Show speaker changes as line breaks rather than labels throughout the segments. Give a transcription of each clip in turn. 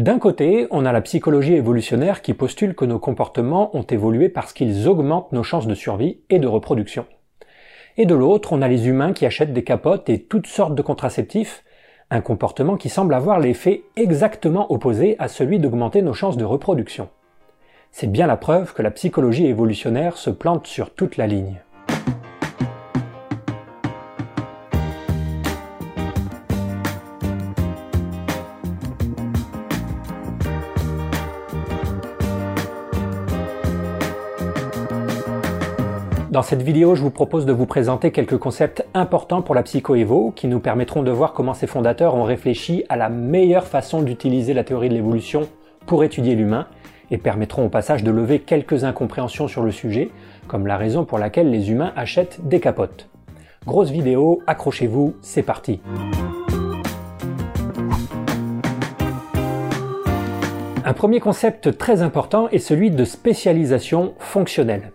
D'un côté, on a la psychologie évolutionnaire qui postule que nos comportements ont évolué parce qu'ils augmentent nos chances de survie et de reproduction. Et de l'autre, on a les humains qui achètent des capotes et toutes sortes de contraceptifs, un comportement qui semble avoir l'effet exactement opposé à celui d'augmenter nos chances de reproduction. C'est bien la preuve que la psychologie évolutionnaire se plante sur toute la ligne. Dans cette vidéo, je vous propose de vous présenter quelques concepts importants pour la psychoévo qui nous permettront de voir comment ses fondateurs ont réfléchi à la meilleure façon d'utiliser la théorie de l'évolution pour étudier l'humain et permettront au passage de lever quelques incompréhensions sur le sujet, comme la raison pour laquelle les humains achètent des capotes. Grosse vidéo, accrochez-vous, c'est parti Un premier concept très important est celui de spécialisation fonctionnelle.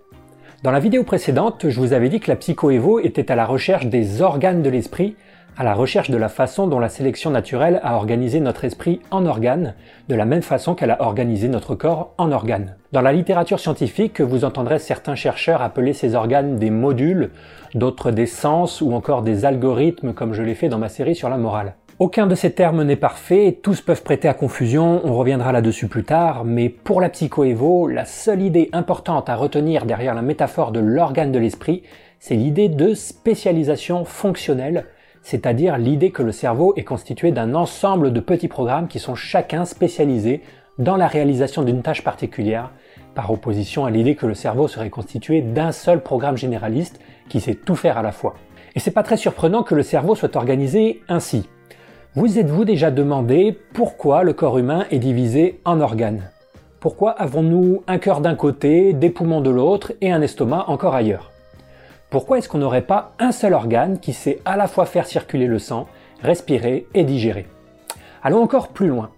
Dans la vidéo précédente, je vous avais dit que la psychoévo était à la recherche des organes de l'esprit, à la recherche de la façon dont la sélection naturelle a organisé notre esprit en organes, de la même façon qu'elle a organisé notre corps en organes. Dans la littérature scientifique, vous entendrez certains chercheurs appeler ces organes des modules, d'autres des sens ou encore des algorithmes comme je l'ai fait dans ma série sur la morale. Aucun de ces termes n'est parfait, tous peuvent prêter à confusion, on reviendra là-dessus plus tard, mais pour la psychoévo, la seule idée importante à retenir derrière la métaphore de l'organe de l'esprit, c'est l'idée de spécialisation fonctionnelle, c'est-à-dire l'idée que le cerveau est constitué d'un ensemble de petits programmes qui sont chacun spécialisés dans la réalisation d'une tâche particulière, par opposition à l'idée que le cerveau serait constitué d'un seul programme généraliste qui sait tout faire à la fois. Et c'est pas très surprenant que le cerveau soit organisé ainsi. Vous êtes-vous déjà demandé pourquoi le corps humain est divisé en organes? Pourquoi avons-nous un cœur d'un côté, des poumons de l'autre et un estomac encore ailleurs? Pourquoi est-ce qu'on n'aurait pas un seul organe qui sait à la fois faire circuler le sang, respirer et digérer? Allons encore plus loin.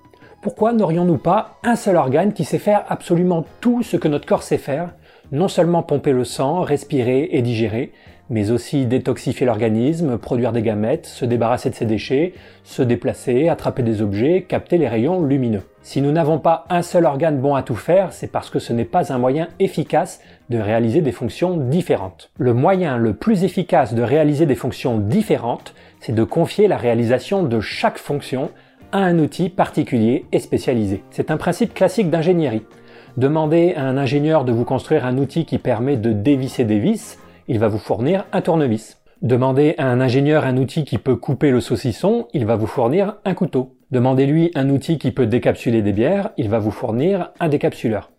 Pourquoi n'aurions-nous pas un seul organe qui sait faire absolument tout ce que notre corps sait faire? Non seulement pomper le sang, respirer et digérer, mais aussi détoxifier l'organisme, produire des gamètes, se débarrasser de ses déchets, se déplacer, attraper des objets, capter les rayons lumineux. Si nous n'avons pas un seul organe bon à tout faire, c'est parce que ce n'est pas un moyen efficace de réaliser des fonctions différentes. Le moyen le plus efficace de réaliser des fonctions différentes, c'est de confier la réalisation de chaque fonction à un outil particulier et spécialisé. C'est un principe classique d'ingénierie. Demandez à un ingénieur de vous construire un outil qui permet de dévisser des vis, il va vous fournir un tournevis. Demandez à un ingénieur un outil qui peut couper le saucisson, il va vous fournir un couteau. Demandez-lui un outil qui peut décapsuler des bières, il va vous fournir un décapsuleur.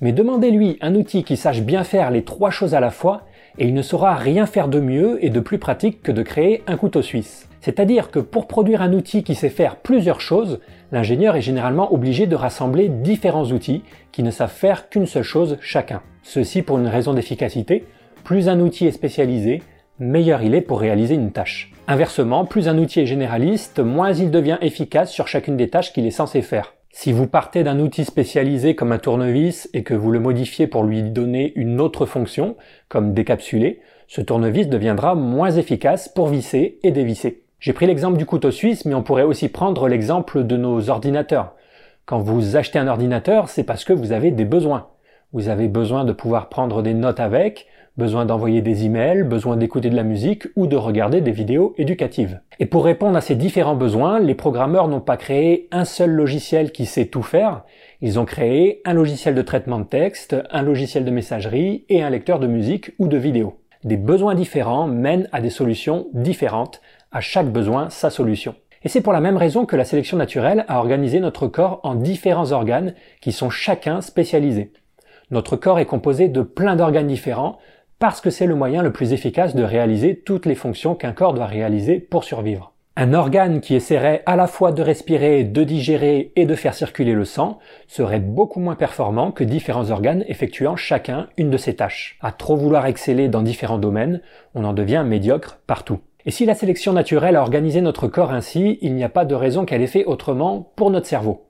Mais demandez-lui un outil qui sache bien faire les trois choses à la fois, et il ne saura rien faire de mieux et de plus pratique que de créer un couteau suisse. C'est-à-dire que pour produire un outil qui sait faire plusieurs choses, l'ingénieur est généralement obligé de rassembler différents outils qui ne savent faire qu'une seule chose chacun. Ceci pour une raison d'efficacité, plus un outil est spécialisé, meilleur il est pour réaliser une tâche. Inversement, plus un outil est généraliste, moins il devient efficace sur chacune des tâches qu'il est censé faire. Si vous partez d'un outil spécialisé comme un tournevis et que vous le modifiez pour lui donner une autre fonction, comme décapsuler, ce tournevis deviendra moins efficace pour visser et dévisser. J'ai pris l'exemple du couteau suisse, mais on pourrait aussi prendre l'exemple de nos ordinateurs. Quand vous achetez un ordinateur, c'est parce que vous avez des besoins. Vous avez besoin de pouvoir prendre des notes avec, besoin d'envoyer des emails, besoin d'écouter de la musique ou de regarder des vidéos éducatives. Et pour répondre à ces différents besoins, les programmeurs n'ont pas créé un seul logiciel qui sait tout faire, ils ont créé un logiciel de traitement de texte, un logiciel de messagerie et un lecteur de musique ou de vidéo. Des besoins différents mènent à des solutions différentes, à chaque besoin sa solution. Et c'est pour la même raison que la sélection naturelle a organisé notre corps en différents organes qui sont chacun spécialisés. Notre corps est composé de plein d'organes différents, parce que c'est le moyen le plus efficace de réaliser toutes les fonctions qu'un corps doit réaliser pour survivre. Un organe qui essaierait à la fois de respirer, de digérer et de faire circuler le sang serait beaucoup moins performant que différents organes effectuant chacun une de ces tâches. À trop vouloir exceller dans différents domaines, on en devient médiocre partout. Et si la sélection naturelle a organisé notre corps ainsi, il n'y a pas de raison qu'elle ait fait autrement pour notre cerveau.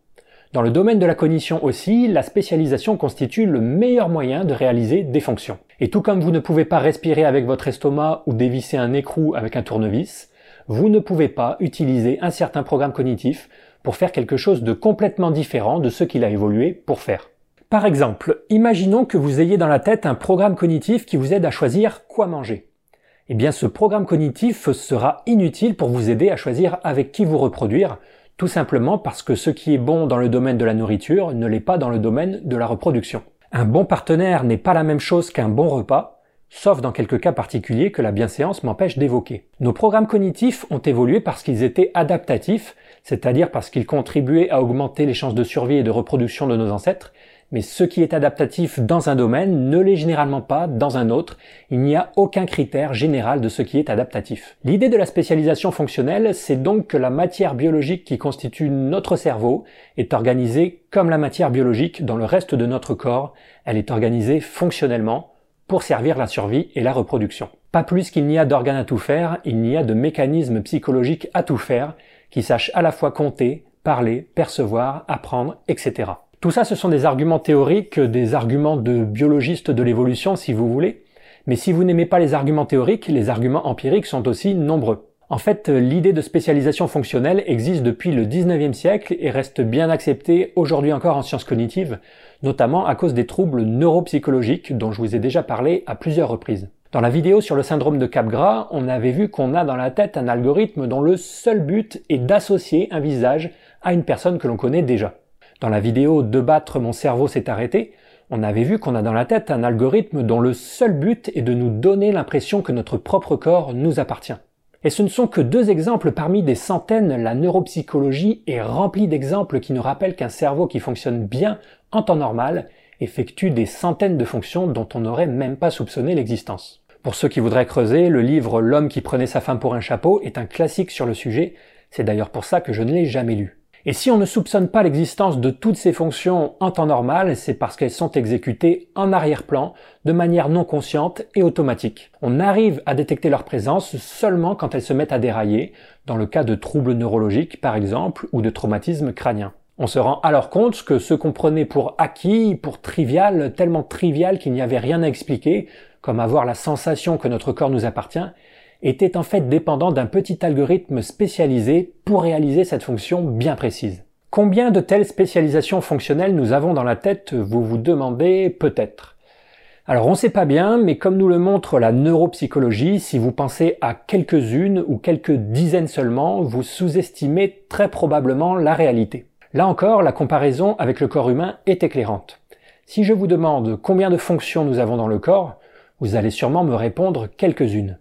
Dans le domaine de la cognition aussi, la spécialisation constitue le meilleur moyen de réaliser des fonctions. Et tout comme vous ne pouvez pas respirer avec votre estomac ou dévisser un écrou avec un tournevis, vous ne pouvez pas utiliser un certain programme cognitif pour faire quelque chose de complètement différent de ce qu'il a évolué pour faire. Par exemple, imaginons que vous ayez dans la tête un programme cognitif qui vous aide à choisir quoi manger. Eh bien, ce programme cognitif sera inutile pour vous aider à choisir avec qui vous reproduire, tout simplement parce que ce qui est bon dans le domaine de la nourriture ne l'est pas dans le domaine de la reproduction. Un bon partenaire n'est pas la même chose qu'un bon repas, sauf dans quelques cas particuliers que la bienséance m'empêche d'évoquer. Nos programmes cognitifs ont évolué parce qu'ils étaient adaptatifs, c'est-à-dire parce qu'ils contribuaient à augmenter les chances de survie et de reproduction de nos ancêtres, mais ce qui est adaptatif dans un domaine ne l'est généralement pas dans un autre. Il n'y a aucun critère général de ce qui est adaptatif. L'idée de la spécialisation fonctionnelle, c'est donc que la matière biologique qui constitue notre cerveau est organisée comme la matière biologique dans le reste de notre corps. Elle est organisée fonctionnellement pour servir la survie et la reproduction. Pas plus qu'il n'y a d'organes à tout faire, il n'y a de mécanismes psychologiques à tout faire qui sachent à la fois compter, parler, percevoir, apprendre, etc. Tout ça, ce sont des arguments théoriques, des arguments de biologistes de l'évolution, si vous voulez. Mais si vous n'aimez pas les arguments théoriques, les arguments empiriques sont aussi nombreux. En fait, l'idée de spécialisation fonctionnelle existe depuis le 19e siècle et reste bien acceptée aujourd'hui encore en sciences cognitives, notamment à cause des troubles neuropsychologiques dont je vous ai déjà parlé à plusieurs reprises. Dans la vidéo sur le syndrome de Capgras, on avait vu qu'on a dans la tête un algorithme dont le seul but est d'associer un visage à une personne que l'on connaît déjà. Dans la vidéo De battre mon cerveau s'est arrêté, on avait vu qu'on a dans la tête un algorithme dont le seul but est de nous donner l'impression que notre propre corps nous appartient. Et ce ne sont que deux exemples parmi des centaines, la neuropsychologie est remplie d'exemples qui nous rappellent qu'un cerveau qui fonctionne bien en temps normal effectue des centaines de fonctions dont on n'aurait même pas soupçonné l'existence. Pour ceux qui voudraient creuser, le livre L'homme qui prenait sa femme pour un chapeau est un classique sur le sujet, c'est d'ailleurs pour ça que je ne l'ai jamais lu. Et si on ne soupçonne pas l'existence de toutes ces fonctions en temps normal, c'est parce qu'elles sont exécutées en arrière-plan, de manière non consciente et automatique. On arrive à détecter leur présence seulement quand elles se mettent à dérailler, dans le cas de troubles neurologiques par exemple, ou de traumatismes crâniens. On se rend alors compte que ce qu'on prenait pour acquis, pour trivial, tellement trivial qu'il n'y avait rien à expliquer, comme avoir la sensation que notre corps nous appartient, était en fait dépendant d'un petit algorithme spécialisé pour réaliser cette fonction bien précise. Combien de telles spécialisations fonctionnelles nous avons dans la tête, vous vous demandez peut-être. Alors on ne sait pas bien, mais comme nous le montre la neuropsychologie, si vous pensez à quelques-unes ou quelques dizaines seulement, vous sous-estimez très probablement la réalité. Là encore, la comparaison avec le corps humain est éclairante. Si je vous demande combien de fonctions nous avons dans le corps, vous allez sûrement me répondre quelques-unes.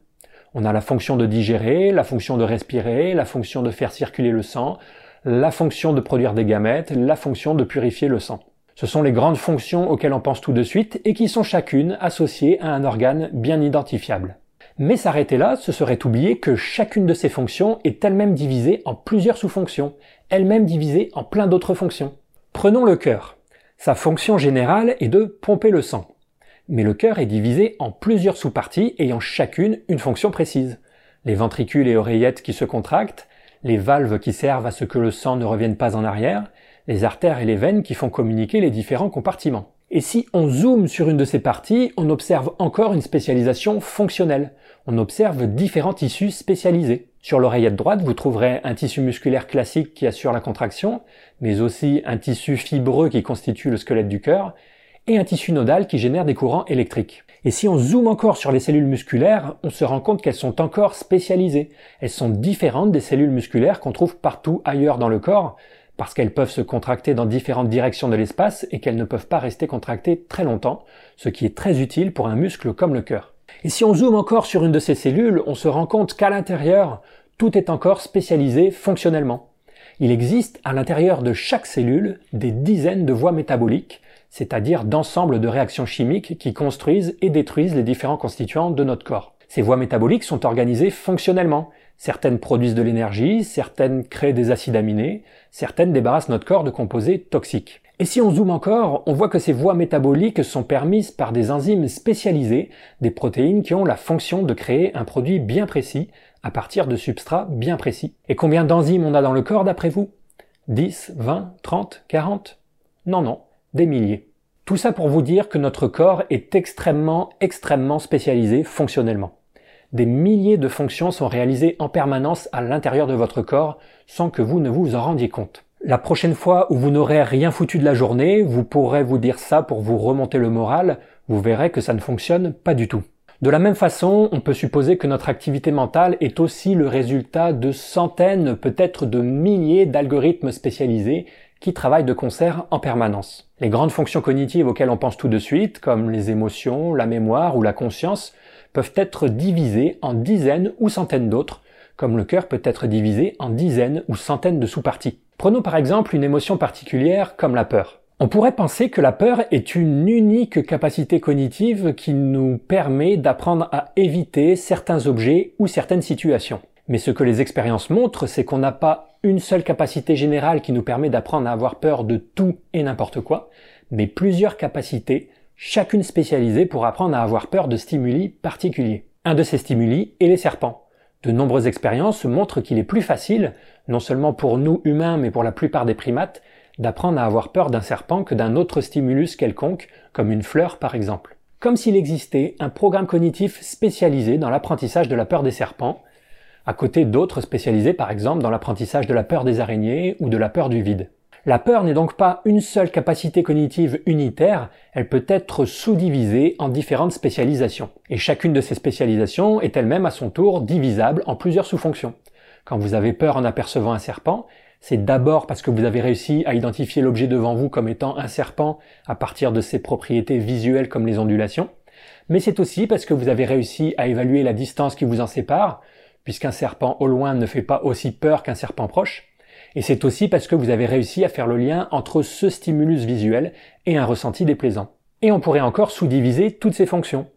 On a la fonction de digérer, la fonction de respirer, la fonction de faire circuler le sang, la fonction de produire des gamètes, la fonction de purifier le sang. Ce sont les grandes fonctions auxquelles on pense tout de suite et qui sont chacune associées à un organe bien identifiable. Mais s'arrêter là, ce serait oublier que chacune de ces fonctions est elle-même divisée en plusieurs sous-fonctions, elle-même divisée en plein d'autres fonctions. Prenons le cœur. Sa fonction générale est de pomper le sang mais le cœur est divisé en plusieurs sous-parties ayant chacune une fonction précise. Les ventricules et oreillettes qui se contractent, les valves qui servent à ce que le sang ne revienne pas en arrière, les artères et les veines qui font communiquer les différents compartiments. Et si on zoome sur une de ces parties, on observe encore une spécialisation fonctionnelle. On observe différents tissus spécialisés. Sur l'oreillette droite, vous trouverez un tissu musculaire classique qui assure la contraction, mais aussi un tissu fibreux qui constitue le squelette du cœur, et un tissu nodal qui génère des courants électriques. Et si on zoome encore sur les cellules musculaires, on se rend compte qu'elles sont encore spécialisées. Elles sont différentes des cellules musculaires qu'on trouve partout ailleurs dans le corps, parce qu'elles peuvent se contracter dans différentes directions de l'espace et qu'elles ne peuvent pas rester contractées très longtemps, ce qui est très utile pour un muscle comme le cœur. Et si on zoome encore sur une de ces cellules, on se rend compte qu'à l'intérieur, tout est encore spécialisé fonctionnellement. Il existe à l'intérieur de chaque cellule des dizaines de voies métaboliques c'est-à-dire d'ensemble de réactions chimiques qui construisent et détruisent les différents constituants de notre corps. Ces voies métaboliques sont organisées fonctionnellement. Certaines produisent de l'énergie, certaines créent des acides aminés, certaines débarrassent notre corps de composés toxiques. Et si on zoome encore, on voit que ces voies métaboliques sont permises par des enzymes spécialisées, des protéines qui ont la fonction de créer un produit bien précis à partir de substrats bien précis. Et combien d'enzymes on a dans le corps d'après vous? 10, 20, 30, 40 Non, non des milliers. Tout ça pour vous dire que notre corps est extrêmement, extrêmement spécialisé fonctionnellement. Des milliers de fonctions sont réalisées en permanence à l'intérieur de votre corps sans que vous ne vous en rendiez compte. La prochaine fois où vous n'aurez rien foutu de la journée, vous pourrez vous dire ça pour vous remonter le moral, vous verrez que ça ne fonctionne pas du tout. De la même façon, on peut supposer que notre activité mentale est aussi le résultat de centaines, peut-être de milliers d'algorithmes spécialisés qui travaillent de concert en permanence. Les grandes fonctions cognitives auxquelles on pense tout de suite, comme les émotions, la mémoire ou la conscience, peuvent être divisées en dizaines ou centaines d'autres, comme le cœur peut être divisé en dizaines ou centaines de sous-parties. Prenons par exemple une émotion particulière comme la peur. On pourrait penser que la peur est une unique capacité cognitive qui nous permet d'apprendre à éviter certains objets ou certaines situations. Mais ce que les expériences montrent, c'est qu'on n'a pas une seule capacité générale qui nous permet d'apprendre à avoir peur de tout et n'importe quoi, mais plusieurs capacités, chacune spécialisée pour apprendre à avoir peur de stimuli particuliers. Un de ces stimuli est les serpents. De nombreuses expériences montrent qu'il est plus facile, non seulement pour nous humains mais pour la plupart des primates, d'apprendre à avoir peur d'un serpent que d'un autre stimulus quelconque, comme une fleur par exemple. Comme s'il existait un programme cognitif spécialisé dans l'apprentissage de la peur des serpents, à côté d'autres spécialisés par exemple dans l'apprentissage de la peur des araignées ou de la peur du vide. La peur n'est donc pas une seule capacité cognitive unitaire, elle peut être sous-divisée en différentes spécialisations. Et chacune de ces spécialisations est elle-même à son tour divisable en plusieurs sous-fonctions. Quand vous avez peur en apercevant un serpent, c'est d'abord parce que vous avez réussi à identifier l'objet devant vous comme étant un serpent à partir de ses propriétés visuelles comme les ondulations, mais c'est aussi parce que vous avez réussi à évaluer la distance qui vous en sépare, puisqu'un serpent au loin ne fait pas aussi peur qu'un serpent proche, et c'est aussi parce que vous avez réussi à faire le lien entre ce stimulus visuel et un ressenti déplaisant. Et on pourrait encore sous-diviser toutes ces fonctions.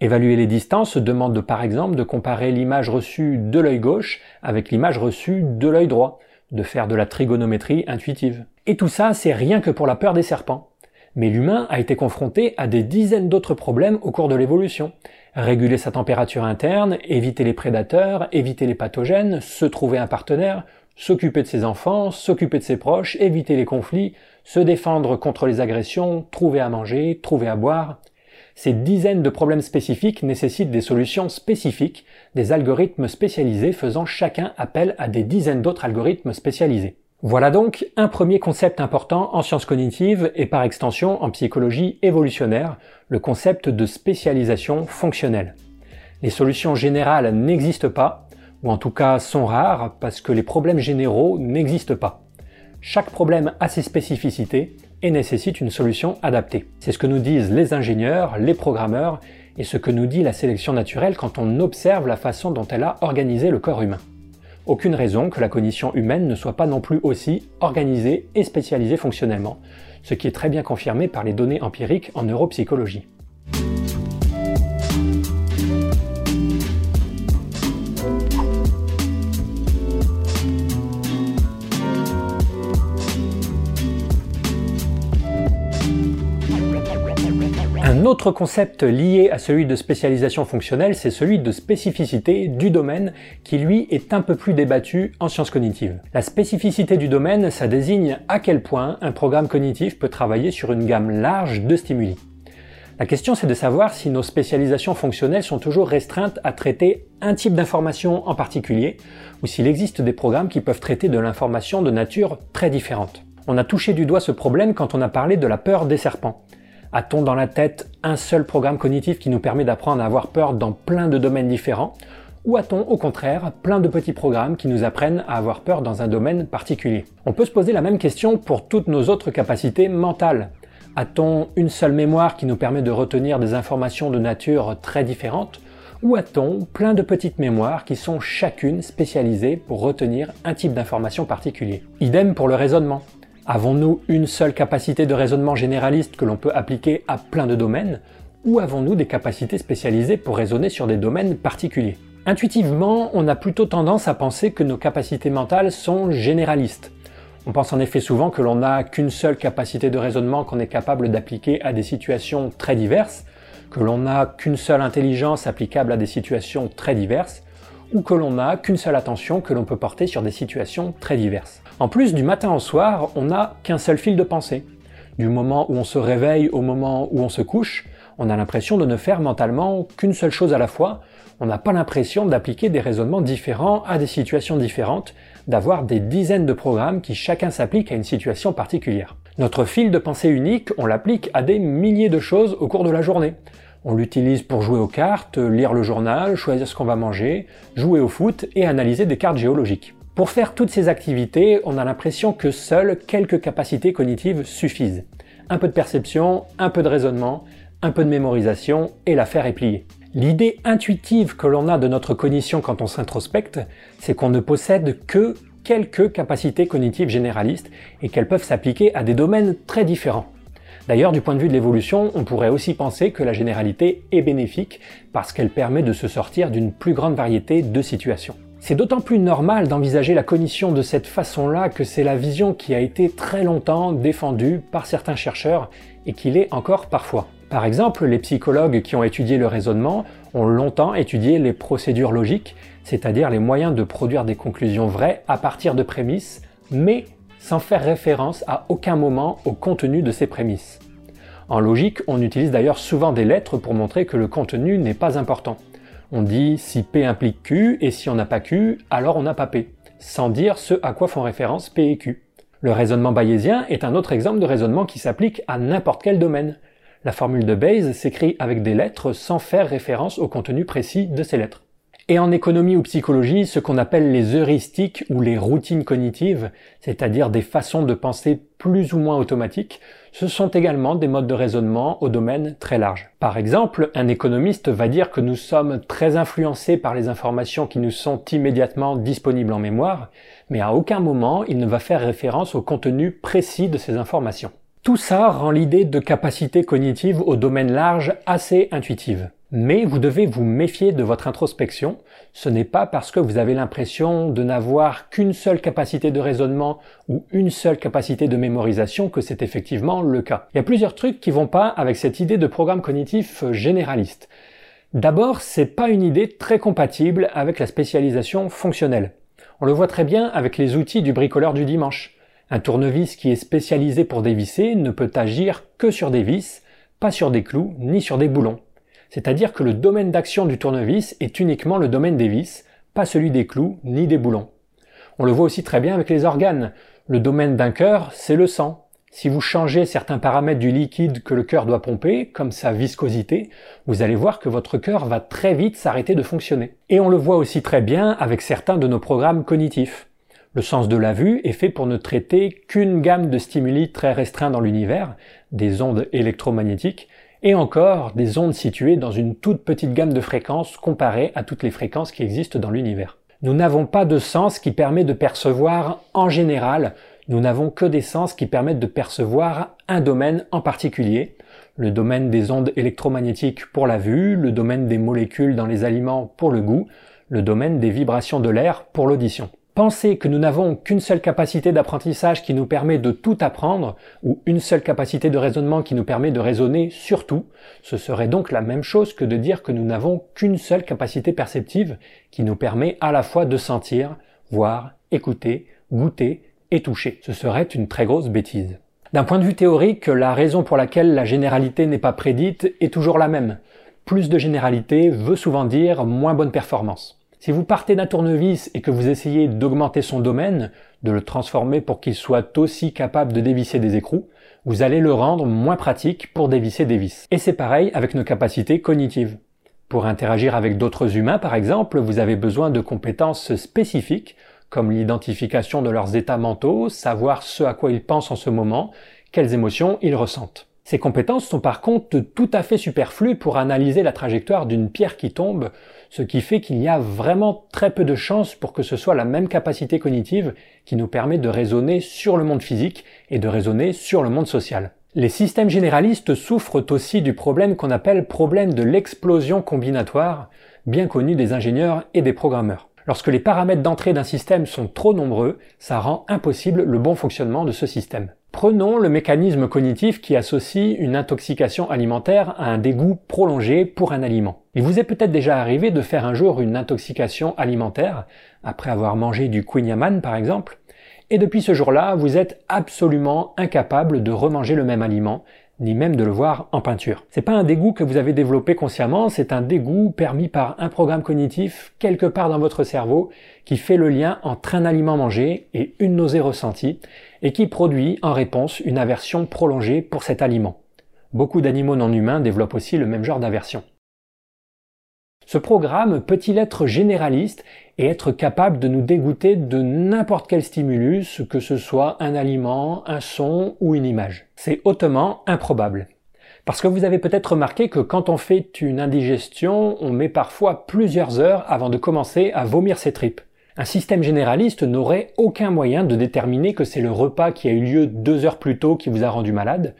Évaluer les distances demande par exemple de comparer l'image reçue de l'œil gauche avec l'image reçue de l'œil droit, de faire de la trigonométrie intuitive. Et tout ça, c'est rien que pour la peur des serpents. Mais l'humain a été confronté à des dizaines d'autres problèmes au cours de l'évolution. Réguler sa température interne, éviter les prédateurs, éviter les pathogènes, se trouver un partenaire, s'occuper de ses enfants, s'occuper de ses proches, éviter les conflits, se défendre contre les agressions, trouver à manger, trouver à boire. Ces dizaines de problèmes spécifiques nécessitent des solutions spécifiques, des algorithmes spécialisés faisant chacun appel à des dizaines d'autres algorithmes spécialisés. Voilà donc un premier concept important en sciences cognitives et par extension en psychologie évolutionnaire, le concept de spécialisation fonctionnelle. Les solutions générales n'existent pas, ou en tout cas sont rares parce que les problèmes généraux n'existent pas. Chaque problème a ses spécificités et nécessite une solution adaptée. C'est ce que nous disent les ingénieurs, les programmeurs et ce que nous dit la sélection naturelle quand on observe la façon dont elle a organisé le corps humain. Aucune raison que la cognition humaine ne soit pas non plus aussi organisée et spécialisée fonctionnellement, ce qui est très bien confirmé par les données empiriques en neuropsychologie. Autre concept lié à celui de spécialisation fonctionnelle, c'est celui de spécificité du domaine, qui lui est un peu plus débattu en sciences cognitives. La spécificité du domaine, ça désigne à quel point un programme cognitif peut travailler sur une gamme large de stimuli. La question c'est de savoir si nos spécialisations fonctionnelles sont toujours restreintes à traiter un type d'information en particulier, ou s'il existe des programmes qui peuvent traiter de l'information de nature très différente. On a touché du doigt ce problème quand on a parlé de la peur des serpents. A-t-on dans la tête un seul programme cognitif qui nous permet d'apprendre à avoir peur dans plein de domaines différents ou a-t-on au contraire plein de petits programmes qui nous apprennent à avoir peur dans un domaine particulier On peut se poser la même question pour toutes nos autres capacités mentales. A-t-on une seule mémoire qui nous permet de retenir des informations de nature très différentes ou a-t-on plein de petites mémoires qui sont chacune spécialisées pour retenir un type d'information particulier Idem pour le raisonnement. Avons-nous une seule capacité de raisonnement généraliste que l'on peut appliquer à plein de domaines ou avons-nous des capacités spécialisées pour raisonner sur des domaines particuliers? Intuitivement, on a plutôt tendance à penser que nos capacités mentales sont généralistes. On pense en effet souvent que l'on n'a qu'une seule capacité de raisonnement qu'on est capable d'appliquer à des situations très diverses, que l'on n'a qu'une seule intelligence applicable à des situations très diverses, ou que l'on n'a qu'une seule attention que l'on peut porter sur des situations très diverses. En plus, du matin au soir, on n'a qu'un seul fil de pensée. Du moment où on se réveille au moment où on se couche, on a l'impression de ne faire mentalement qu'une seule chose à la fois, on n'a pas l'impression d'appliquer des raisonnements différents à des situations différentes, d'avoir des dizaines de programmes qui chacun s'applique à une situation particulière. Notre fil de pensée unique, on l'applique à des milliers de choses au cours de la journée. On l'utilise pour jouer aux cartes, lire le journal, choisir ce qu'on va manger, jouer au foot et analyser des cartes géologiques. Pour faire toutes ces activités, on a l'impression que seules quelques capacités cognitives suffisent. Un peu de perception, un peu de raisonnement, un peu de mémorisation et l'affaire est pliée. L'idée intuitive que l'on a de notre cognition quand on s'introspecte, c'est qu'on ne possède que quelques capacités cognitives généralistes et qu'elles peuvent s'appliquer à des domaines très différents. D'ailleurs, du point de vue de l'évolution, on pourrait aussi penser que la généralité est bénéfique parce qu'elle permet de se sortir d'une plus grande variété de situations. C'est d'autant plus normal d'envisager la cognition de cette façon-là que c'est la vision qui a été très longtemps défendue par certains chercheurs et qui l'est encore parfois. Par exemple, les psychologues qui ont étudié le raisonnement ont longtemps étudié les procédures logiques, c'est-à-dire les moyens de produire des conclusions vraies à partir de prémices, mais sans faire référence à aucun moment au contenu de ces prémices. En logique, on utilise d'ailleurs souvent des lettres pour montrer que le contenu n'est pas important. On dit si P implique Q et si on n'a pas Q, alors on n'a pas P, sans dire ce à quoi font référence P et Q. Le raisonnement bayésien est un autre exemple de raisonnement qui s'applique à n'importe quel domaine. La formule de Bayes s'écrit avec des lettres sans faire référence au contenu précis de ces lettres. Et en économie ou psychologie, ce qu'on appelle les heuristiques ou les routines cognitives, c'est-à-dire des façons de penser plus ou moins automatiques, ce sont également des modes de raisonnement au domaine très large. Par exemple, un économiste va dire que nous sommes très influencés par les informations qui nous sont immédiatement disponibles en mémoire, mais à aucun moment il ne va faire référence au contenu précis de ces informations. Tout ça rend l'idée de capacité cognitive au domaine large assez intuitive. Mais vous devez vous méfier de votre introspection. Ce n'est pas parce que vous avez l'impression de n'avoir qu'une seule capacité de raisonnement ou une seule capacité de mémorisation que c'est effectivement le cas. Il y a plusieurs trucs qui vont pas avec cette idée de programme cognitif généraliste. D'abord, c'est pas une idée très compatible avec la spécialisation fonctionnelle. On le voit très bien avec les outils du bricoleur du dimanche. Un tournevis qui est spécialisé pour dévisser ne peut agir que sur des vis, pas sur des clous ni sur des boulons c'est-à-dire que le domaine d'action du tournevis est uniquement le domaine des vis, pas celui des clous ni des boulons. On le voit aussi très bien avec les organes. Le domaine d'un cœur, c'est le sang. Si vous changez certains paramètres du liquide que le cœur doit pomper, comme sa viscosité, vous allez voir que votre cœur va très vite s'arrêter de fonctionner. Et on le voit aussi très bien avec certains de nos programmes cognitifs. Le sens de la vue est fait pour ne traiter qu'une gamme de stimuli très restreints dans l'univers, des ondes électromagnétiques, et encore des ondes situées dans une toute petite gamme de fréquences comparée à toutes les fréquences qui existent dans l'univers. Nous n'avons pas de sens qui permet de percevoir en général, nous n'avons que des sens qui permettent de percevoir un domaine en particulier, le domaine des ondes électromagnétiques pour la vue, le domaine des molécules dans les aliments pour le goût, le domaine des vibrations de l'air pour l'audition. Penser que nous n'avons qu'une seule capacité d'apprentissage qui nous permet de tout apprendre, ou une seule capacité de raisonnement qui nous permet de raisonner sur tout, ce serait donc la même chose que de dire que nous n'avons qu'une seule capacité perceptive qui nous permet à la fois de sentir, voir, écouter, goûter et toucher. Ce serait une très grosse bêtise. D'un point de vue théorique, la raison pour laquelle la généralité n'est pas prédite est toujours la même. Plus de généralité veut souvent dire moins bonne performance. Si vous partez d'un tournevis et que vous essayez d'augmenter son domaine, de le transformer pour qu'il soit aussi capable de dévisser des écrous, vous allez le rendre moins pratique pour dévisser des vis. Et c'est pareil avec nos capacités cognitives. Pour interagir avec d'autres humains, par exemple, vous avez besoin de compétences spécifiques, comme l'identification de leurs états mentaux, savoir ce à quoi ils pensent en ce moment, quelles émotions ils ressentent. Ces compétences sont par contre tout à fait superflues pour analyser la trajectoire d'une pierre qui tombe, ce qui fait qu'il y a vraiment très peu de chances pour que ce soit la même capacité cognitive qui nous permet de raisonner sur le monde physique et de raisonner sur le monde social. Les systèmes généralistes souffrent aussi du problème qu'on appelle problème de l'explosion combinatoire, bien connu des ingénieurs et des programmeurs. Lorsque les paramètres d'entrée d'un système sont trop nombreux, ça rend impossible le bon fonctionnement de ce système. Prenons le mécanisme cognitif qui associe une intoxication alimentaire à un dégoût prolongé pour un aliment. Il vous est peut-être déjà arrivé de faire un jour une intoxication alimentaire, après avoir mangé du queen par exemple, et depuis ce jour-là, vous êtes absolument incapable de remanger le même aliment, ni même de le voir en peinture. C'est pas un dégoût que vous avez développé consciemment, c'est un dégoût permis par un programme cognitif quelque part dans votre cerveau qui fait le lien entre un aliment mangé et une nausée ressentie et qui produit en réponse une aversion prolongée pour cet aliment. Beaucoup d'animaux non humains développent aussi le même genre d'aversion. Ce programme peut-il être généraliste et être capable de nous dégoûter de n'importe quel stimulus, que ce soit un aliment, un son ou une image? C'est hautement improbable. Parce que vous avez peut-être remarqué que quand on fait une indigestion, on met parfois plusieurs heures avant de commencer à vomir ses tripes. Un système généraliste n'aurait aucun moyen de déterminer que c'est le repas qui a eu lieu deux heures plus tôt qui vous a rendu malade,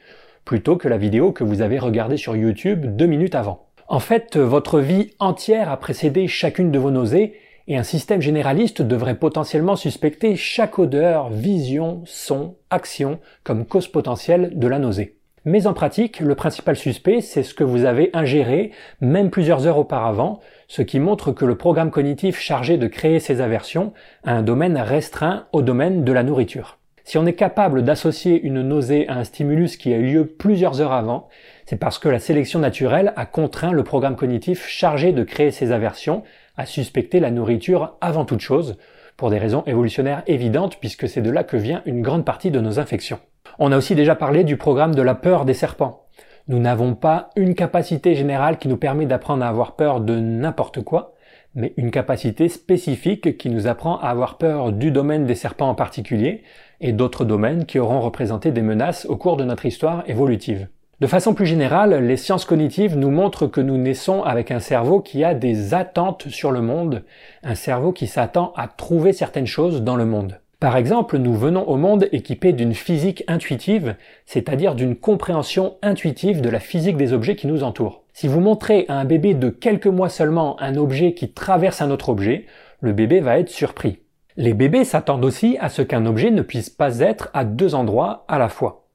plutôt que la vidéo que vous avez regardée sur YouTube deux minutes avant. En fait, votre vie entière a précédé chacune de vos nausées et un système généraliste devrait potentiellement suspecter chaque odeur, vision, son, action comme cause potentielle de la nausée. Mais en pratique, le principal suspect, c'est ce que vous avez ingéré, même plusieurs heures auparavant, ce qui montre que le programme cognitif chargé de créer ces aversions a un domaine restreint au domaine de la nourriture. Si on est capable d'associer une nausée à un stimulus qui a eu lieu plusieurs heures avant, c'est parce que la sélection naturelle a contraint le programme cognitif chargé de créer ces aversions à suspecter la nourriture avant toute chose, pour des raisons évolutionnaires évidentes puisque c'est de là que vient une grande partie de nos infections. On a aussi déjà parlé du programme de la peur des serpents. Nous n'avons pas une capacité générale qui nous permet d'apprendre à avoir peur de n'importe quoi, mais une capacité spécifique qui nous apprend à avoir peur du domaine des serpents en particulier et d'autres domaines qui auront représenté des menaces au cours de notre histoire évolutive. De façon plus générale, les sciences cognitives nous montrent que nous naissons avec un cerveau qui a des attentes sur le monde, un cerveau qui s'attend à trouver certaines choses dans le monde. Par exemple, nous venons au monde équipés d'une physique intuitive, c'est-à-dire d'une compréhension intuitive de la physique des objets qui nous entourent. Si vous montrez à un bébé de quelques mois seulement un objet qui traverse un autre objet, le bébé va être surpris. Les bébés s'attendent aussi à ce qu'un objet ne puisse pas être à deux endroits à la fois.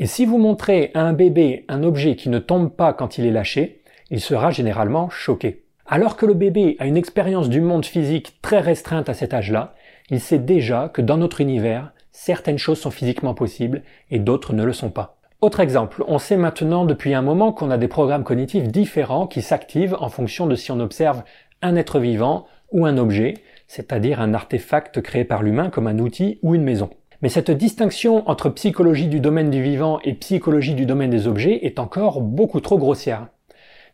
Et si vous montrez à un bébé un objet qui ne tombe pas quand il est lâché, il sera généralement choqué. Alors que le bébé a une expérience du monde physique très restreinte à cet âge-là, il sait déjà que dans notre univers, certaines choses sont physiquement possibles et d'autres ne le sont pas. Autre exemple, on sait maintenant depuis un moment qu'on a des programmes cognitifs différents qui s'activent en fonction de si on observe un être vivant ou un objet, c'est-à-dire un artefact créé par l'humain comme un outil ou une maison. Mais cette distinction entre psychologie du domaine du vivant et psychologie du domaine des objets est encore beaucoup trop grossière.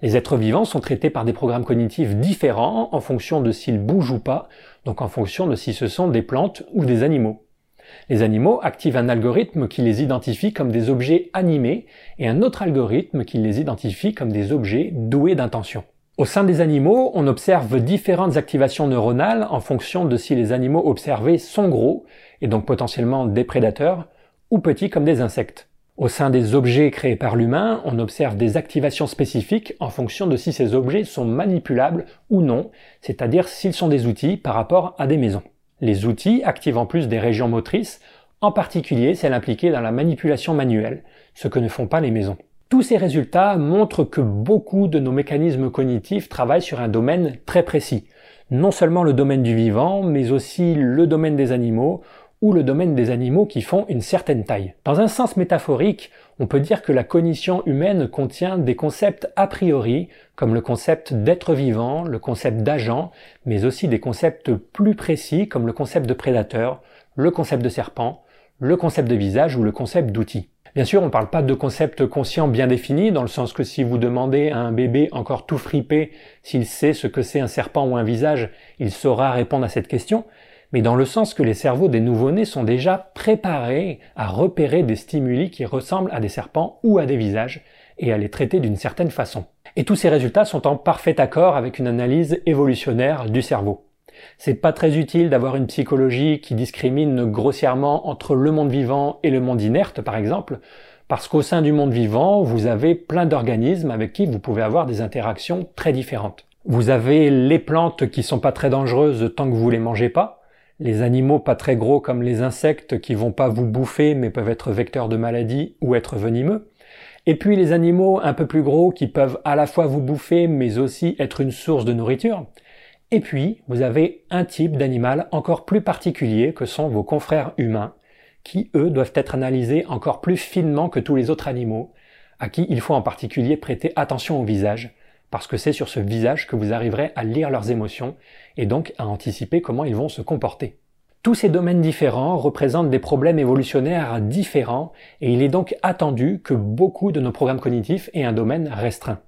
Les êtres vivants sont traités par des programmes cognitifs différents en fonction de s'ils bougent ou pas, donc en fonction de si ce sont des plantes ou des animaux. Les animaux activent un algorithme qui les identifie comme des objets animés et un autre algorithme qui les identifie comme des objets doués d'intention. Au sein des animaux, on observe différentes activations neuronales en fonction de si les animaux observés sont gros, et donc potentiellement des prédateurs, ou petits comme des insectes. Au sein des objets créés par l'humain, on observe des activations spécifiques en fonction de si ces objets sont manipulables ou non, c'est-à-dire s'ils sont des outils par rapport à des maisons. Les outils activent en plus des régions motrices, en particulier celles impliquées dans la manipulation manuelle, ce que ne font pas les maisons. Tous ces résultats montrent que beaucoup de nos mécanismes cognitifs travaillent sur un domaine très précis. Non seulement le domaine du vivant, mais aussi le domaine des animaux ou le domaine des animaux qui font une certaine taille. Dans un sens métaphorique, on peut dire que la cognition humaine contient des concepts a priori, comme le concept d'être vivant, le concept d'agent, mais aussi des concepts plus précis comme le concept de prédateur, le concept de serpent, le concept de visage ou le concept d'outil. Bien sûr, on ne parle pas de concepts conscients bien définis, dans le sens que si vous demandez à un bébé encore tout fripé s'il sait ce que c'est un serpent ou un visage, il saura répondre à cette question, mais dans le sens que les cerveaux des nouveau-nés sont déjà préparés à repérer des stimuli qui ressemblent à des serpents ou à des visages, et à les traiter d'une certaine façon. Et tous ces résultats sont en parfait accord avec une analyse évolutionnaire du cerveau. C'est pas très utile d'avoir une psychologie qui discrimine grossièrement entre le monde vivant et le monde inerte, par exemple, parce qu'au sein du monde vivant, vous avez plein d'organismes avec qui vous pouvez avoir des interactions très différentes. Vous avez les plantes qui sont pas très dangereuses tant que vous les mangez pas, les animaux pas très gros comme les insectes qui vont pas vous bouffer mais peuvent être vecteurs de maladies ou être venimeux. Et puis les animaux un peu plus gros qui peuvent à la fois vous bouffer mais aussi être une source de nourriture. Et puis vous avez un type d'animal encore plus particulier que sont vos confrères humains qui eux doivent être analysés encore plus finement que tous les autres animaux, à qui il faut en particulier prêter attention au visage, parce que c'est sur ce visage que vous arriverez à lire leurs émotions et donc à anticiper comment ils vont se comporter. Tous ces domaines différents représentent des problèmes évolutionnaires différents et il est donc attendu que beaucoup de nos programmes cognitifs aient un domaine restreint.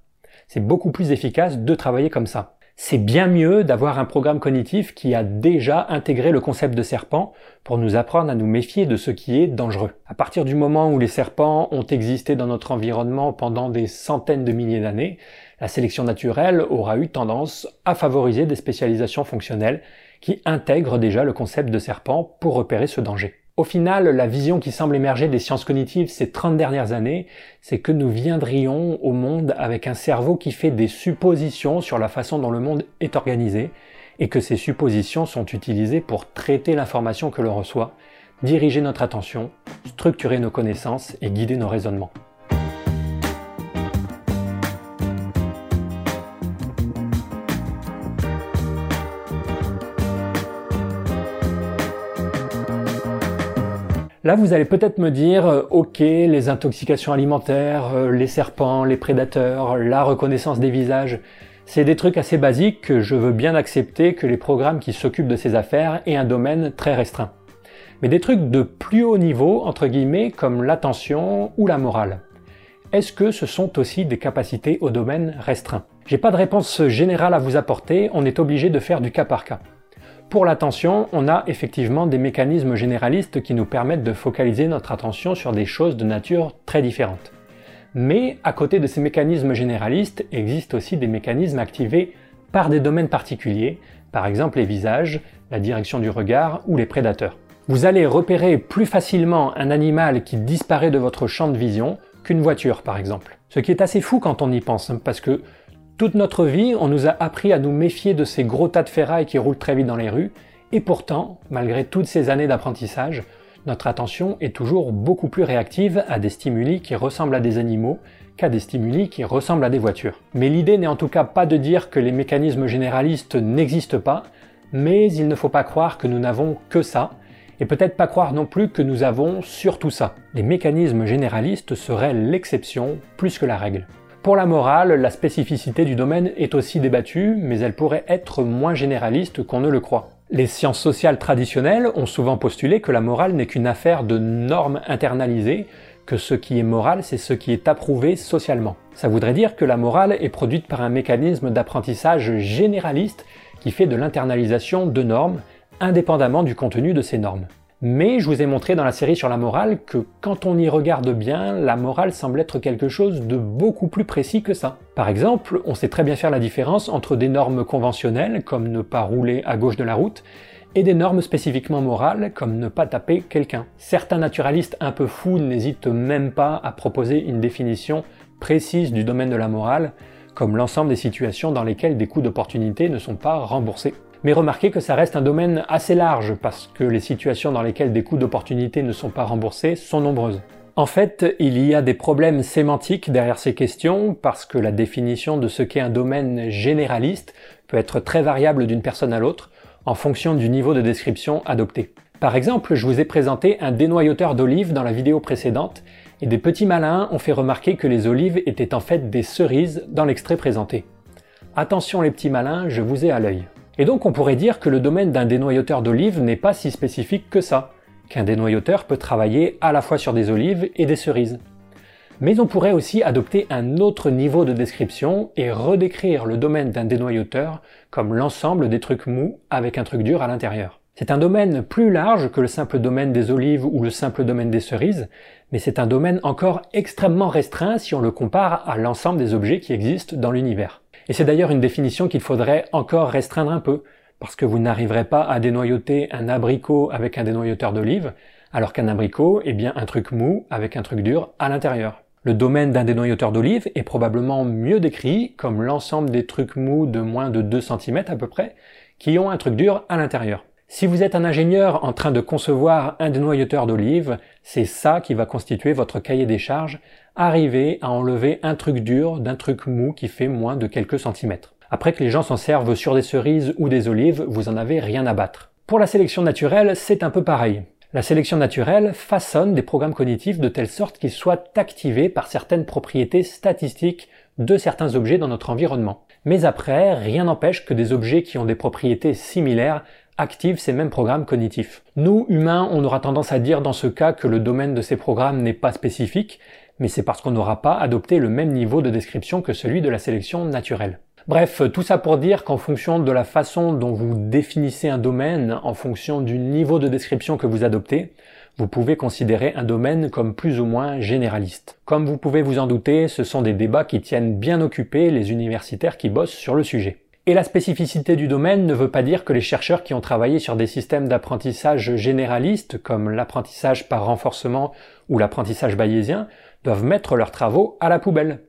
C'est beaucoup plus efficace de travailler comme ça. C'est bien mieux d'avoir un programme cognitif qui a déjà intégré le concept de serpent pour nous apprendre à nous méfier de ce qui est dangereux. À partir du moment où les serpents ont existé dans notre environnement pendant des centaines de milliers d'années, la sélection naturelle aura eu tendance à favoriser des spécialisations fonctionnelles qui intègrent déjà le concept de serpent pour repérer ce danger. Au final, la vision qui semble émerger des sciences cognitives ces 30 dernières années, c'est que nous viendrions au monde avec un cerveau qui fait des suppositions sur la façon dont le monde est organisé, et que ces suppositions sont utilisées pour traiter l'information que l'on reçoit, diriger notre attention, structurer nos connaissances et guider nos raisonnements. Là, vous allez peut-être me dire, euh, ok, les intoxications alimentaires, euh, les serpents, les prédateurs, la reconnaissance des visages, c'est des trucs assez basiques que je veux bien accepter que les programmes qui s'occupent de ces affaires aient un domaine très restreint. Mais des trucs de plus haut niveau, entre guillemets, comme l'attention ou la morale. Est-ce que ce sont aussi des capacités au domaine restreint? J'ai pas de réponse générale à vous apporter, on est obligé de faire du cas par cas. Pour l'attention, on a effectivement des mécanismes généralistes qui nous permettent de focaliser notre attention sur des choses de nature très différentes. Mais à côté de ces mécanismes généralistes, existent aussi des mécanismes activés par des domaines particuliers, par exemple les visages, la direction du regard ou les prédateurs. Vous allez repérer plus facilement un animal qui disparaît de votre champ de vision qu'une voiture par exemple. Ce qui est assez fou quand on y pense, hein, parce que toute notre vie, on nous a appris à nous méfier de ces gros tas de ferrailles qui roulent très vite dans les rues, et pourtant, malgré toutes ces années d'apprentissage, notre attention est toujours beaucoup plus réactive à des stimuli qui ressemblent à des animaux qu'à des stimuli qui ressemblent à des voitures. Mais l'idée n'est en tout cas pas de dire que les mécanismes généralistes n'existent pas, mais il ne faut pas croire que nous n'avons que ça, et peut-être pas croire non plus que nous avons surtout ça. Les mécanismes généralistes seraient l'exception plus que la règle. Pour la morale, la spécificité du domaine est aussi débattue, mais elle pourrait être moins généraliste qu'on ne le croit. Les sciences sociales traditionnelles ont souvent postulé que la morale n'est qu'une affaire de normes internalisées, que ce qui est moral, c'est ce qui est approuvé socialement. Ça voudrait dire que la morale est produite par un mécanisme d'apprentissage généraliste qui fait de l'internalisation de normes, indépendamment du contenu de ces normes. Mais je vous ai montré dans la série sur la morale que quand on y regarde bien, la morale semble être quelque chose de beaucoup plus précis que ça. Par exemple, on sait très bien faire la différence entre des normes conventionnelles, comme ne pas rouler à gauche de la route, et des normes spécifiquement morales, comme ne pas taper quelqu'un. Certains naturalistes un peu fous n'hésitent même pas à proposer une définition précise du domaine de la morale, comme l'ensemble des situations dans lesquelles des coups d'opportunité ne sont pas remboursés. Mais remarquez que ça reste un domaine assez large parce que les situations dans lesquelles des coûts d'opportunité ne sont pas remboursés sont nombreuses. En fait, il y a des problèmes sémantiques derrière ces questions parce que la définition de ce qu'est un domaine généraliste peut être très variable d'une personne à l'autre en fonction du niveau de description adopté. Par exemple, je vous ai présenté un dénoyauteur d'olives dans la vidéo précédente et des petits malins ont fait remarquer que les olives étaient en fait des cerises dans l'extrait présenté. Attention les petits malins, je vous ai à l'œil. Et donc on pourrait dire que le domaine d'un dénoyauteur d'olives n'est pas si spécifique que ça, qu'un dénoyauteur peut travailler à la fois sur des olives et des cerises. Mais on pourrait aussi adopter un autre niveau de description et redécrire le domaine d'un dénoyauteur comme l'ensemble des trucs mous avec un truc dur à l'intérieur. C'est un domaine plus large que le simple domaine des olives ou le simple domaine des cerises, mais c'est un domaine encore extrêmement restreint si on le compare à l'ensemble des objets qui existent dans l'univers. Et c'est d'ailleurs une définition qu'il faudrait encore restreindre un peu, parce que vous n'arriverez pas à dénoyauter un abricot avec un dénoyauteur d'olive, alors qu'un abricot est bien un truc mou avec un truc dur à l'intérieur. Le domaine d'un dénoyauteur d'olive est probablement mieux décrit comme l'ensemble des trucs mous de moins de 2 cm à peu près, qui ont un truc dur à l'intérieur. Si vous êtes un ingénieur en train de concevoir un dénoyauteur d'olive, c'est ça qui va constituer votre cahier des charges, arriver à enlever un truc dur d'un truc mou qui fait moins de quelques centimètres. Après que les gens s'en servent sur des cerises ou des olives, vous en avez rien à battre. Pour la sélection naturelle, c'est un peu pareil. La sélection naturelle façonne des programmes cognitifs de telle sorte qu'ils soient activés par certaines propriétés statistiques de certains objets dans notre environnement. Mais après, rien n'empêche que des objets qui ont des propriétés similaires activent ces mêmes programmes cognitifs. Nous, humains, on aura tendance à dire dans ce cas que le domaine de ces programmes n'est pas spécifique, mais c'est parce qu'on n'aura pas adopté le même niveau de description que celui de la sélection naturelle. Bref, tout ça pour dire qu'en fonction de la façon dont vous définissez un domaine, en fonction du niveau de description que vous adoptez, vous pouvez considérer un domaine comme plus ou moins généraliste. Comme vous pouvez vous en douter, ce sont des débats qui tiennent bien occupés les universitaires qui bossent sur le sujet. Et la spécificité du domaine ne veut pas dire que les chercheurs qui ont travaillé sur des systèmes d'apprentissage généralistes, comme l'apprentissage par renforcement ou l'apprentissage bayésien, doivent mettre leurs travaux à la poubelle.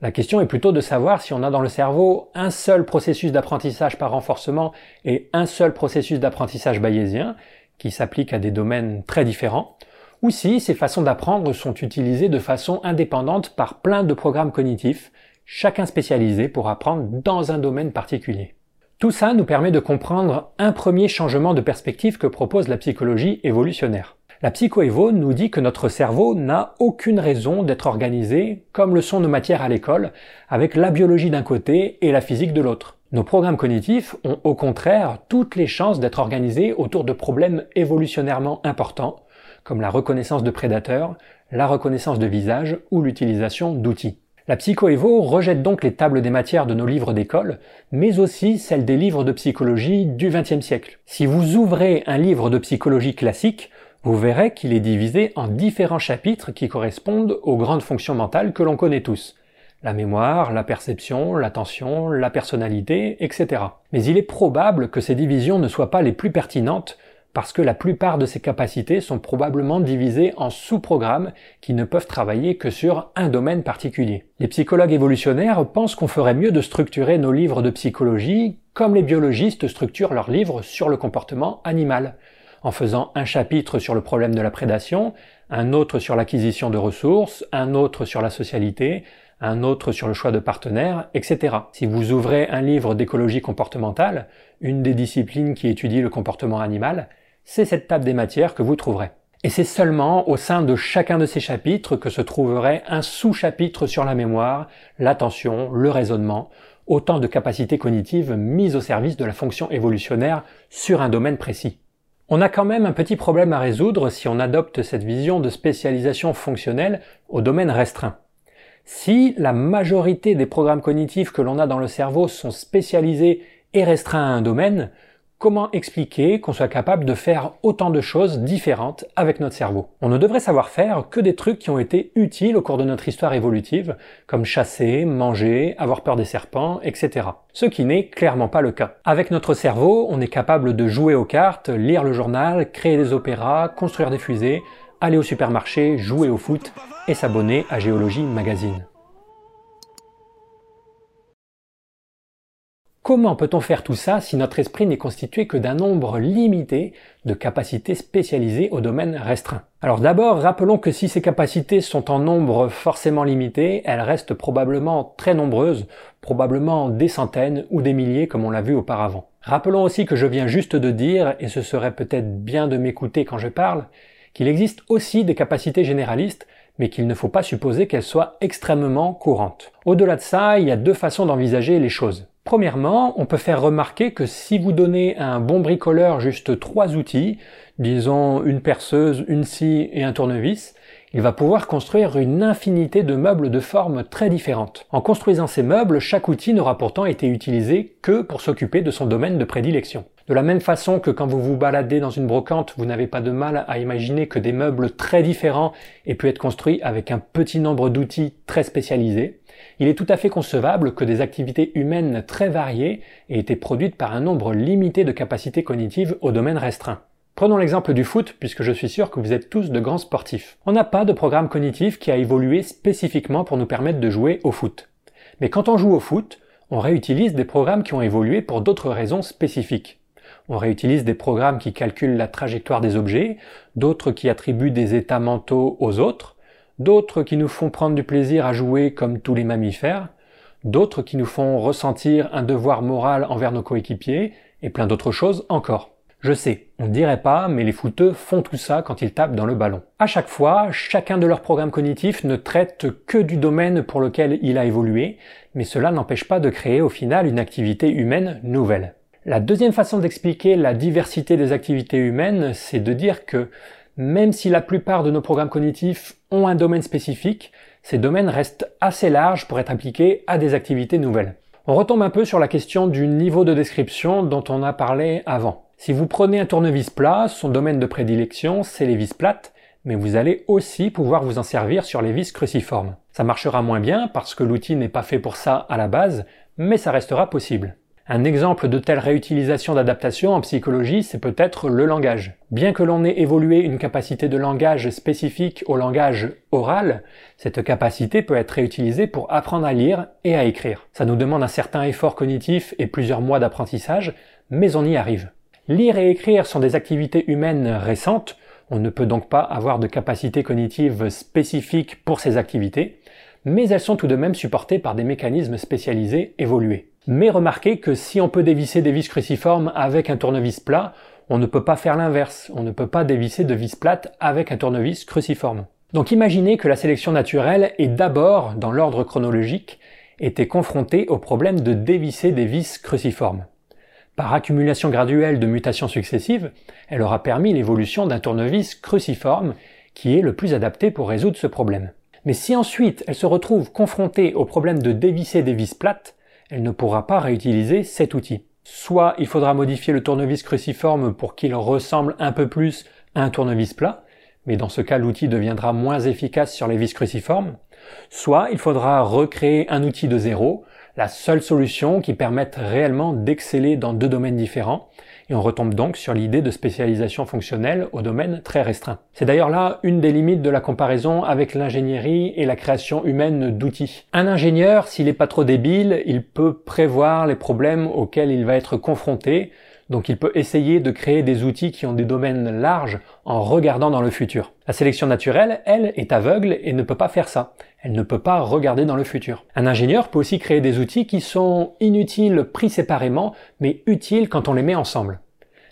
La question est plutôt de savoir si on a dans le cerveau un seul processus d'apprentissage par renforcement et un seul processus d'apprentissage bayésien, qui s'applique à des domaines très différents, ou si ces façons d'apprendre sont utilisées de façon indépendante par plein de programmes cognitifs, chacun spécialisé pour apprendre dans un domaine particulier. Tout ça nous permet de comprendre un premier changement de perspective que propose la psychologie évolutionnaire. La psychoévo nous dit que notre cerveau n'a aucune raison d'être organisé comme le sont nos matières à l'école, avec la biologie d'un côté et la physique de l'autre. Nos programmes cognitifs ont au contraire toutes les chances d'être organisés autour de problèmes évolutionnairement importants, comme la reconnaissance de prédateurs, la reconnaissance de visage ou l'utilisation d'outils. La psychoévo rejette donc les tables des matières de nos livres d'école, mais aussi celles des livres de psychologie du XXe siècle. Si vous ouvrez un livre de psychologie classique, vous verrez qu'il est divisé en différents chapitres qui correspondent aux grandes fonctions mentales que l'on connaît tous. La mémoire, la perception, l'attention, la personnalité, etc. Mais il est probable que ces divisions ne soient pas les plus pertinentes parce que la plupart de ces capacités sont probablement divisées en sous-programmes qui ne peuvent travailler que sur un domaine particulier. Les psychologues évolutionnaires pensent qu'on ferait mieux de structurer nos livres de psychologie comme les biologistes structurent leurs livres sur le comportement animal, en faisant un chapitre sur le problème de la prédation, un autre sur l'acquisition de ressources, un autre sur la socialité, un autre sur le choix de partenaires, etc. Si vous ouvrez un livre d'écologie comportementale, une des disciplines qui étudie le comportement animal, c'est cette table des matières que vous trouverez. Et c'est seulement au sein de chacun de ces chapitres que se trouverait un sous-chapitre sur la mémoire, l'attention, le raisonnement, autant de capacités cognitives mises au service de la fonction évolutionnaire sur un domaine précis. On a quand même un petit problème à résoudre si on adopte cette vision de spécialisation fonctionnelle au domaine restreint. Si la majorité des programmes cognitifs que l'on a dans le cerveau sont spécialisés et restreints à un domaine, Comment expliquer qu'on soit capable de faire autant de choses différentes avec notre cerveau On ne devrait savoir faire que des trucs qui ont été utiles au cours de notre histoire évolutive, comme chasser, manger, avoir peur des serpents, etc. Ce qui n'est clairement pas le cas. Avec notre cerveau, on est capable de jouer aux cartes, lire le journal, créer des opéras, construire des fusées, aller au supermarché, jouer au foot et s'abonner à Géologie Magazine. Comment peut-on faire tout ça si notre esprit n'est constitué que d'un nombre limité de capacités spécialisées au domaine restreint? Alors d'abord, rappelons que si ces capacités sont en nombre forcément limité, elles restent probablement très nombreuses, probablement des centaines ou des milliers comme on l'a vu auparavant. Rappelons aussi que je viens juste de dire, et ce serait peut-être bien de m'écouter quand je parle, qu'il existe aussi des capacités généralistes mais qu'il ne faut pas supposer qu'elles soient extrêmement courantes. Au-delà de ça, il y a deux façons d'envisager les choses. Premièrement, on peut faire remarquer que si vous donnez à un bon bricoleur juste trois outils, disons une perceuse, une scie et un tournevis, il va pouvoir construire une infinité de meubles de formes très différentes. En construisant ces meubles, chaque outil n'aura pourtant été utilisé que pour s'occuper de son domaine de prédilection. De la même façon que quand vous vous baladez dans une brocante, vous n'avez pas de mal à imaginer que des meubles très différents aient pu être construits avec un petit nombre d'outils très spécialisés, il est tout à fait concevable que des activités humaines très variées aient été produites par un nombre limité de capacités cognitives au domaine restreint. Prenons l'exemple du foot, puisque je suis sûr que vous êtes tous de grands sportifs. On n'a pas de programme cognitif qui a évolué spécifiquement pour nous permettre de jouer au foot. Mais quand on joue au foot, on réutilise des programmes qui ont évolué pour d'autres raisons spécifiques. On réutilise des programmes qui calculent la trajectoire des objets, d'autres qui attribuent des états mentaux aux autres, d'autres qui nous font prendre du plaisir à jouer comme tous les mammifères, d'autres qui nous font ressentir un devoir moral envers nos coéquipiers, et plein d'autres choses encore. Je sais, on ne dirait pas, mais les footeux font tout ça quand ils tapent dans le ballon. À chaque fois, chacun de leurs programmes cognitifs ne traite que du domaine pour lequel il a évolué, mais cela n'empêche pas de créer au final une activité humaine nouvelle. La deuxième façon d'expliquer la diversité des activités humaines, c'est de dire que même si la plupart de nos programmes cognitifs ont un domaine spécifique, ces domaines restent assez larges pour être appliqués à des activités nouvelles. On retombe un peu sur la question du niveau de description dont on a parlé avant. Si vous prenez un tournevis plat, son domaine de prédilection, c'est les vis plates, mais vous allez aussi pouvoir vous en servir sur les vis cruciformes. Ça marchera moins bien parce que l'outil n'est pas fait pour ça à la base, mais ça restera possible. Un exemple de telle réutilisation d'adaptation en psychologie, c'est peut-être le langage. Bien que l'on ait évolué une capacité de langage spécifique au langage oral, cette capacité peut être réutilisée pour apprendre à lire et à écrire. Ça nous demande un certain effort cognitif et plusieurs mois d'apprentissage, mais on y arrive. Lire et écrire sont des activités humaines récentes, on ne peut donc pas avoir de capacité cognitive spécifique pour ces activités, mais elles sont tout de même supportées par des mécanismes spécialisés évolués. Mais remarquez que si on peut dévisser des vis cruciformes avec un tournevis plat, on ne peut pas faire l'inverse, on ne peut pas dévisser de vis plates avec un tournevis cruciforme. Donc imaginez que la sélection naturelle est d'abord, dans l'ordre chronologique, été confrontée au problème de dévisser des vis cruciformes. Par accumulation graduelle de mutations successives, elle aura permis l'évolution d'un tournevis cruciforme qui est le plus adapté pour résoudre ce problème. Mais si ensuite elle se retrouve confrontée au problème de dévisser des vis plates, elle ne pourra pas réutiliser cet outil. Soit il faudra modifier le tournevis cruciforme pour qu'il ressemble un peu plus à un tournevis plat, mais dans ce cas l'outil deviendra moins efficace sur les vis cruciformes, soit il faudra recréer un outil de zéro, la seule solution qui permette réellement d'exceller dans deux domaines différents, et on retombe donc sur l'idée de spécialisation fonctionnelle au domaine très restreint. C'est d'ailleurs là une des limites de la comparaison avec l'ingénierie et la création humaine d'outils. Un ingénieur, s'il n'est pas trop débile, il peut prévoir les problèmes auxquels il va être confronté, donc il peut essayer de créer des outils qui ont des domaines larges en regardant dans le futur. La sélection naturelle, elle, est aveugle et ne peut pas faire ça. Elle ne peut pas regarder dans le futur. Un ingénieur peut aussi créer des outils qui sont inutiles pris séparément, mais utiles quand on les met ensemble.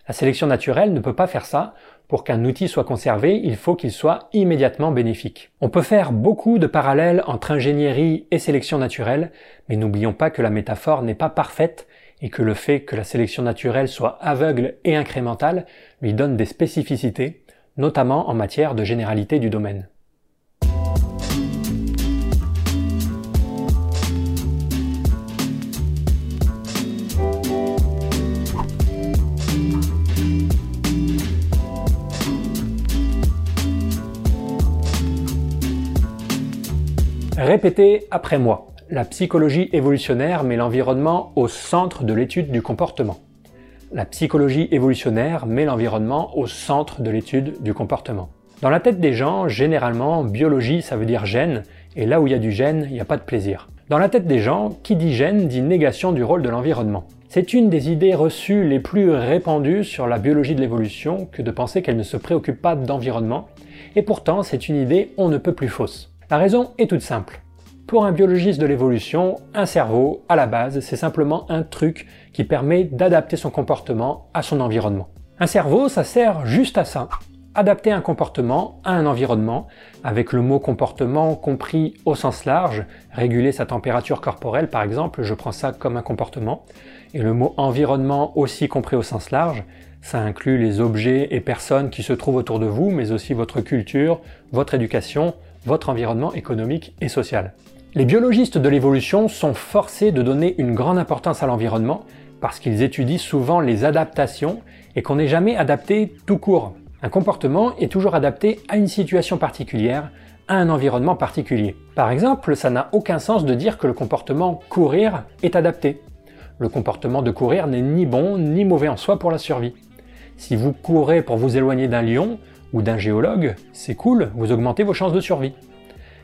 La sélection naturelle ne peut pas faire ça. Pour qu'un outil soit conservé, il faut qu'il soit immédiatement bénéfique. On peut faire beaucoup de parallèles entre ingénierie et sélection naturelle, mais n'oublions pas que la métaphore n'est pas parfaite et que le fait que la sélection naturelle soit aveugle et incrémentale lui donne des spécificités, notamment en matière de généralité du domaine. Répétez après moi. La psychologie évolutionnaire met l'environnement au centre de l'étude du comportement. La psychologie évolutionnaire met l'environnement au centre de l'étude du comportement. Dans la tête des gens, généralement, biologie ça veut dire gène, et là où il y a du gène, il n'y a pas de plaisir. Dans la tête des gens, qui dit gène dit négation du rôle de l'environnement. C'est une des idées reçues les plus répandues sur la biologie de l'évolution que de penser qu'elle ne se préoccupe pas d'environnement, et pourtant c'est une idée on ne peut plus fausse. La raison est toute simple. Pour un biologiste de l'évolution, un cerveau, à la base, c'est simplement un truc qui permet d'adapter son comportement à son environnement. Un cerveau, ça sert juste à ça. Adapter un comportement à un environnement, avec le mot comportement compris au sens large, réguler sa température corporelle par exemple, je prends ça comme un comportement, et le mot environnement aussi compris au sens large, ça inclut les objets et personnes qui se trouvent autour de vous, mais aussi votre culture, votre éducation, votre environnement économique et social. Les biologistes de l'évolution sont forcés de donner une grande importance à l'environnement parce qu'ils étudient souvent les adaptations et qu'on n'est jamais adapté tout court. Un comportement est toujours adapté à une situation particulière, à un environnement particulier. Par exemple, ça n'a aucun sens de dire que le comportement courir est adapté. Le comportement de courir n'est ni bon ni mauvais en soi pour la survie. Si vous courez pour vous éloigner d'un lion ou d'un géologue, c'est cool, vous augmentez vos chances de survie.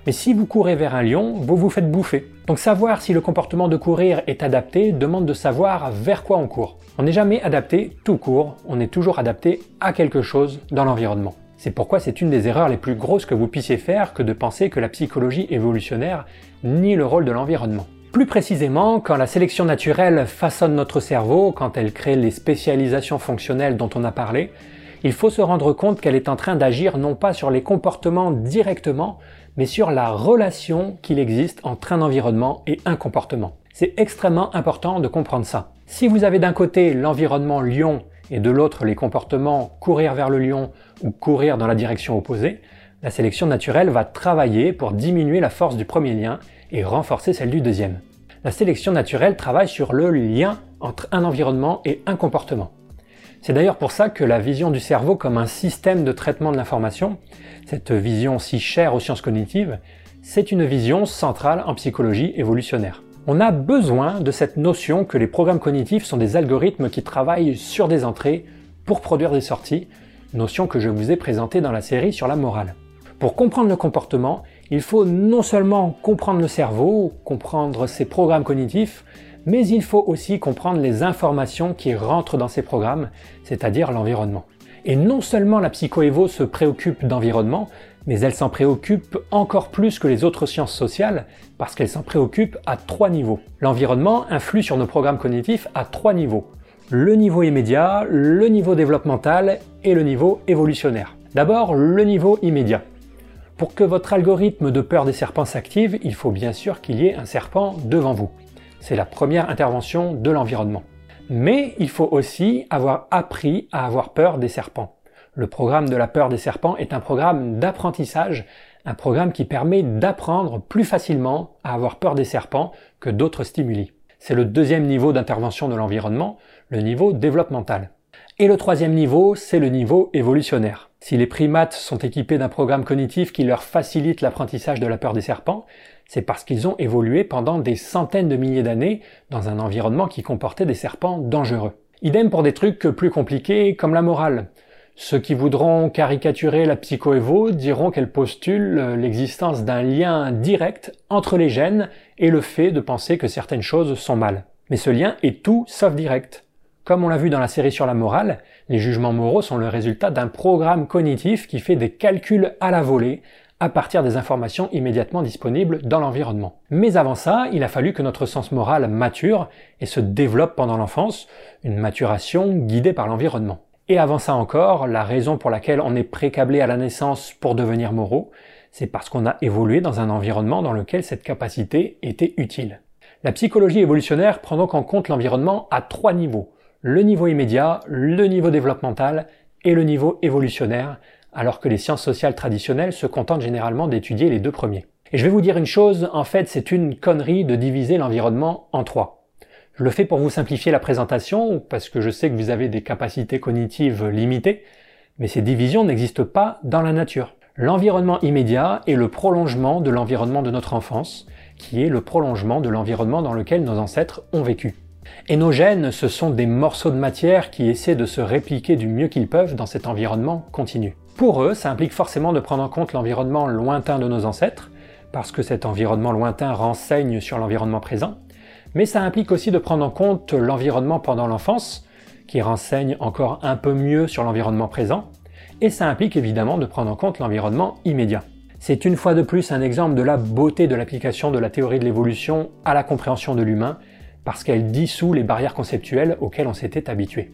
Mais si vous courez vers un lion, vous vous faites bouffer. Donc savoir si le comportement de courir est adapté demande de savoir vers quoi on court. On n'est jamais adapté tout court, on est toujours adapté à quelque chose dans l'environnement. C'est pourquoi c'est une des erreurs les plus grosses que vous puissiez faire que de penser que la psychologie évolutionnaire nie le rôle de l'environnement. Plus précisément, quand la sélection naturelle façonne notre cerveau, quand elle crée les spécialisations fonctionnelles dont on a parlé, il faut se rendre compte qu'elle est en train d'agir non pas sur les comportements directement, mais sur la relation qu'il existe entre un environnement et un comportement. C'est extrêmement important de comprendre ça. Si vous avez d'un côté l'environnement lion et de l'autre les comportements courir vers le lion ou courir dans la direction opposée, la sélection naturelle va travailler pour diminuer la force du premier lien et renforcer celle du deuxième. La sélection naturelle travaille sur le lien entre un environnement et un comportement. C'est d'ailleurs pour ça que la vision du cerveau comme un système de traitement de l'information, cette vision si chère aux sciences cognitives, c'est une vision centrale en psychologie évolutionnaire. On a besoin de cette notion que les programmes cognitifs sont des algorithmes qui travaillent sur des entrées pour produire des sorties, notion que je vous ai présentée dans la série sur la morale. Pour comprendre le comportement, il faut non seulement comprendre le cerveau, comprendre ses programmes cognitifs, mais il faut aussi comprendre les informations qui rentrent dans ces programmes, c'est-à-dire l'environnement. Et non seulement la psychoévo se préoccupe d'environnement, mais elle s'en préoccupe encore plus que les autres sciences sociales, parce qu'elle s'en préoccupe à trois niveaux. L'environnement influe sur nos programmes cognitifs à trois niveaux. Le niveau immédiat, le niveau développemental et le niveau évolutionnaire. D'abord, le niveau immédiat. Pour que votre algorithme de peur des serpents s'active, il faut bien sûr qu'il y ait un serpent devant vous. C'est la première intervention de l'environnement. Mais il faut aussi avoir appris à avoir peur des serpents. Le programme de la peur des serpents est un programme d'apprentissage, un programme qui permet d'apprendre plus facilement à avoir peur des serpents que d'autres stimuli. C'est le deuxième niveau d'intervention de l'environnement, le niveau développemental. Et le troisième niveau, c'est le niveau évolutionnaire. Si les primates sont équipés d'un programme cognitif qui leur facilite l'apprentissage de la peur des serpents, c'est parce qu'ils ont évolué pendant des centaines de milliers d'années dans un environnement qui comportait des serpents dangereux. Idem pour des trucs plus compliqués comme la morale. Ceux qui voudront caricaturer la psychoévo diront qu'elle postule l'existence d'un lien direct entre les gènes et le fait de penser que certaines choses sont mal. Mais ce lien est tout sauf direct. Comme on l'a vu dans la série sur la morale, les jugements moraux sont le résultat d'un programme cognitif qui fait des calculs à la volée à partir des informations immédiatement disponibles dans l'environnement. Mais avant ça, il a fallu que notre sens moral mature et se développe pendant l'enfance, une maturation guidée par l'environnement. Et avant ça encore, la raison pour laquelle on est précablé à la naissance pour devenir moraux, c'est parce qu'on a évolué dans un environnement dans lequel cette capacité était utile. La psychologie évolutionnaire prend donc en compte l'environnement à trois niveaux le niveau immédiat, le niveau développemental et le niveau évolutionnaire, alors que les sciences sociales traditionnelles se contentent généralement d'étudier les deux premiers. Et je vais vous dire une chose, en fait c'est une connerie de diviser l'environnement en trois. Je le fais pour vous simplifier la présentation, parce que je sais que vous avez des capacités cognitives limitées, mais ces divisions n'existent pas dans la nature. L'environnement immédiat est le prolongement de l'environnement de notre enfance, qui est le prolongement de l'environnement dans lequel nos ancêtres ont vécu. Et nos gènes, ce sont des morceaux de matière qui essaient de se répliquer du mieux qu'ils peuvent dans cet environnement continu. Pour eux, ça implique forcément de prendre en compte l'environnement lointain de nos ancêtres, parce que cet environnement lointain renseigne sur l'environnement présent, mais ça implique aussi de prendre en compte l'environnement pendant l'enfance, qui renseigne encore un peu mieux sur l'environnement présent, et ça implique évidemment de prendre en compte l'environnement immédiat. C'est une fois de plus un exemple de la beauté de l'application de la théorie de l'évolution à la compréhension de l'humain parce qu'elle dissout les barrières conceptuelles auxquelles on s'était habitué.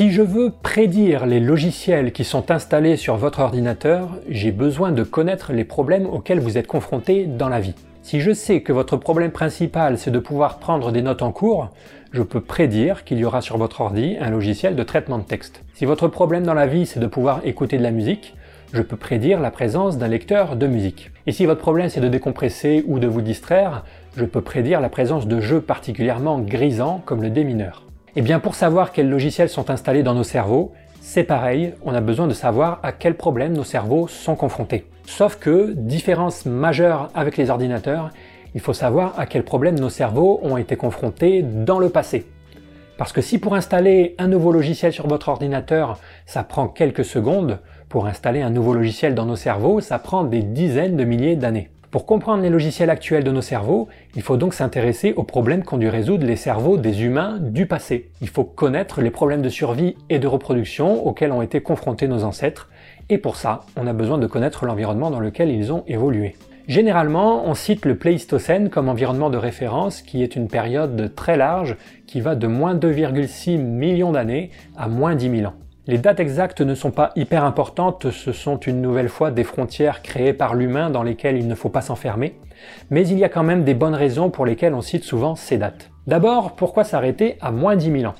Si je veux prédire les logiciels qui sont installés sur votre ordinateur, j'ai besoin de connaître les problèmes auxquels vous êtes confronté dans la vie. Si je sais que votre problème principal c'est de pouvoir prendre des notes en cours, je peux prédire qu'il y aura sur votre ordi un logiciel de traitement de texte. Si votre problème dans la vie c'est de pouvoir écouter de la musique, je peux prédire la présence d'un lecteur de musique. Et si votre problème c'est de décompresser ou de vous distraire, je peux prédire la présence de jeux particulièrement grisants comme le démineur. Eh bien pour savoir quels logiciels sont installés dans nos cerveaux, c'est pareil, on a besoin de savoir à quels problèmes nos cerveaux sont confrontés. Sauf que, différence majeure avec les ordinateurs, il faut savoir à quels problèmes nos cerveaux ont été confrontés dans le passé. Parce que si pour installer un nouveau logiciel sur votre ordinateur, ça prend quelques secondes, pour installer un nouveau logiciel dans nos cerveaux, ça prend des dizaines de milliers d'années. Pour comprendre les logiciels actuels de nos cerveaux, il faut donc s'intéresser aux problèmes qu'ont dû résoudre les cerveaux des humains du passé. Il faut connaître les problèmes de survie et de reproduction auxquels ont été confrontés nos ancêtres, et pour ça, on a besoin de connaître l'environnement dans lequel ils ont évolué. Généralement, on cite le Pléistocène comme environnement de référence qui est une période très large qui va de moins 2,6 millions d'années à moins 10 000 ans. Les dates exactes ne sont pas hyper importantes, ce sont une nouvelle fois des frontières créées par l'humain dans lesquelles il ne faut pas s'enfermer, mais il y a quand même des bonnes raisons pour lesquelles on cite souvent ces dates. D'abord, pourquoi s'arrêter à moins 10 000 ans?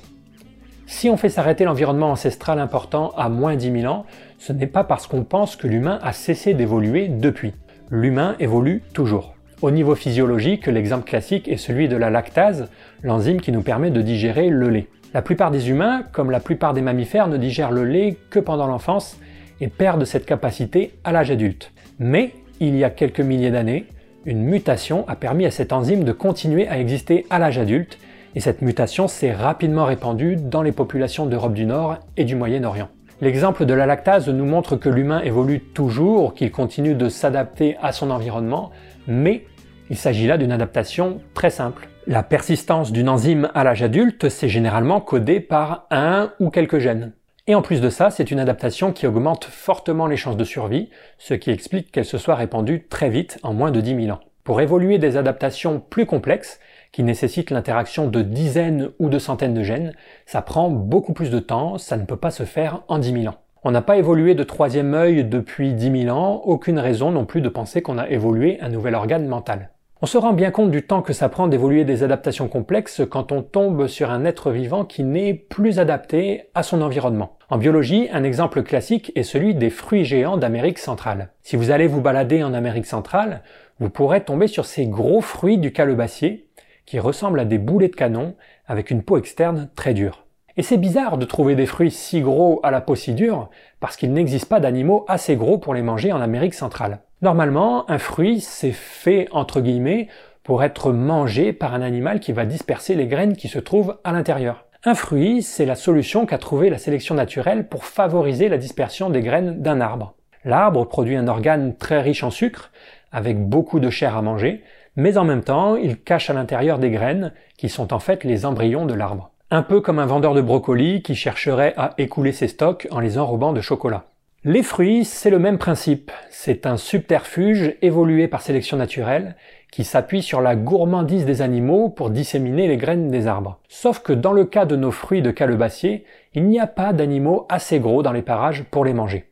Si on fait s'arrêter l'environnement ancestral important à moins 10 000 ans, ce n'est pas parce qu'on pense que l'humain a cessé d'évoluer depuis l'humain évolue toujours. Au niveau physiologique, l'exemple classique est celui de la lactase, l'enzyme qui nous permet de digérer le lait. La plupart des humains, comme la plupart des mammifères, ne digèrent le lait que pendant l'enfance et perdent cette capacité à l'âge adulte. Mais, il y a quelques milliers d'années, une mutation a permis à cette enzyme de continuer à exister à l'âge adulte, et cette mutation s'est rapidement répandue dans les populations d'Europe du Nord et du Moyen-Orient. L'exemple de la lactase nous montre que l'humain évolue toujours, qu'il continue de s'adapter à son environnement, mais il s'agit là d'une adaptation très simple. La persistance d'une enzyme à l'âge adulte, c'est généralement codé par un ou quelques gènes. Et en plus de ça, c'est une adaptation qui augmente fortement les chances de survie, ce qui explique qu'elle se soit répandue très vite en moins de 10 000 ans. Pour évoluer des adaptations plus complexes, qui nécessite l'interaction de dizaines ou de centaines de gènes, ça prend beaucoup plus de temps, ça ne peut pas se faire en 10 000 ans. On n'a pas évolué de troisième œil depuis 10 000 ans, aucune raison non plus de penser qu'on a évolué un nouvel organe mental. On se rend bien compte du temps que ça prend d'évoluer des adaptations complexes quand on tombe sur un être vivant qui n'est plus adapté à son environnement. En biologie, un exemple classique est celui des fruits géants d'Amérique centrale. Si vous allez vous balader en Amérique centrale, vous pourrez tomber sur ces gros fruits du calebassier qui ressemblent à des boulets de canon avec une peau externe très dure. Et c'est bizarre de trouver des fruits si gros à la peau si dure, parce qu'il n'existe pas d'animaux assez gros pour les manger en Amérique centrale. Normalement, un fruit, c'est fait, entre guillemets, pour être mangé par un animal qui va disperser les graines qui se trouvent à l'intérieur. Un fruit, c'est la solution qu'a trouvé la sélection naturelle pour favoriser la dispersion des graines d'un arbre. L'arbre produit un organe très riche en sucre, avec beaucoup de chair à manger, mais en même temps, il cache à l'intérieur des graines, qui sont en fait les embryons de l'arbre. Un peu comme un vendeur de brocolis qui chercherait à écouler ses stocks en les enrobant de chocolat. Les fruits, c'est le même principe. C'est un subterfuge évolué par sélection naturelle qui s'appuie sur la gourmandise des animaux pour disséminer les graines des arbres. Sauf que dans le cas de nos fruits de calebassier, il n'y a pas d'animaux assez gros dans les parages pour les manger.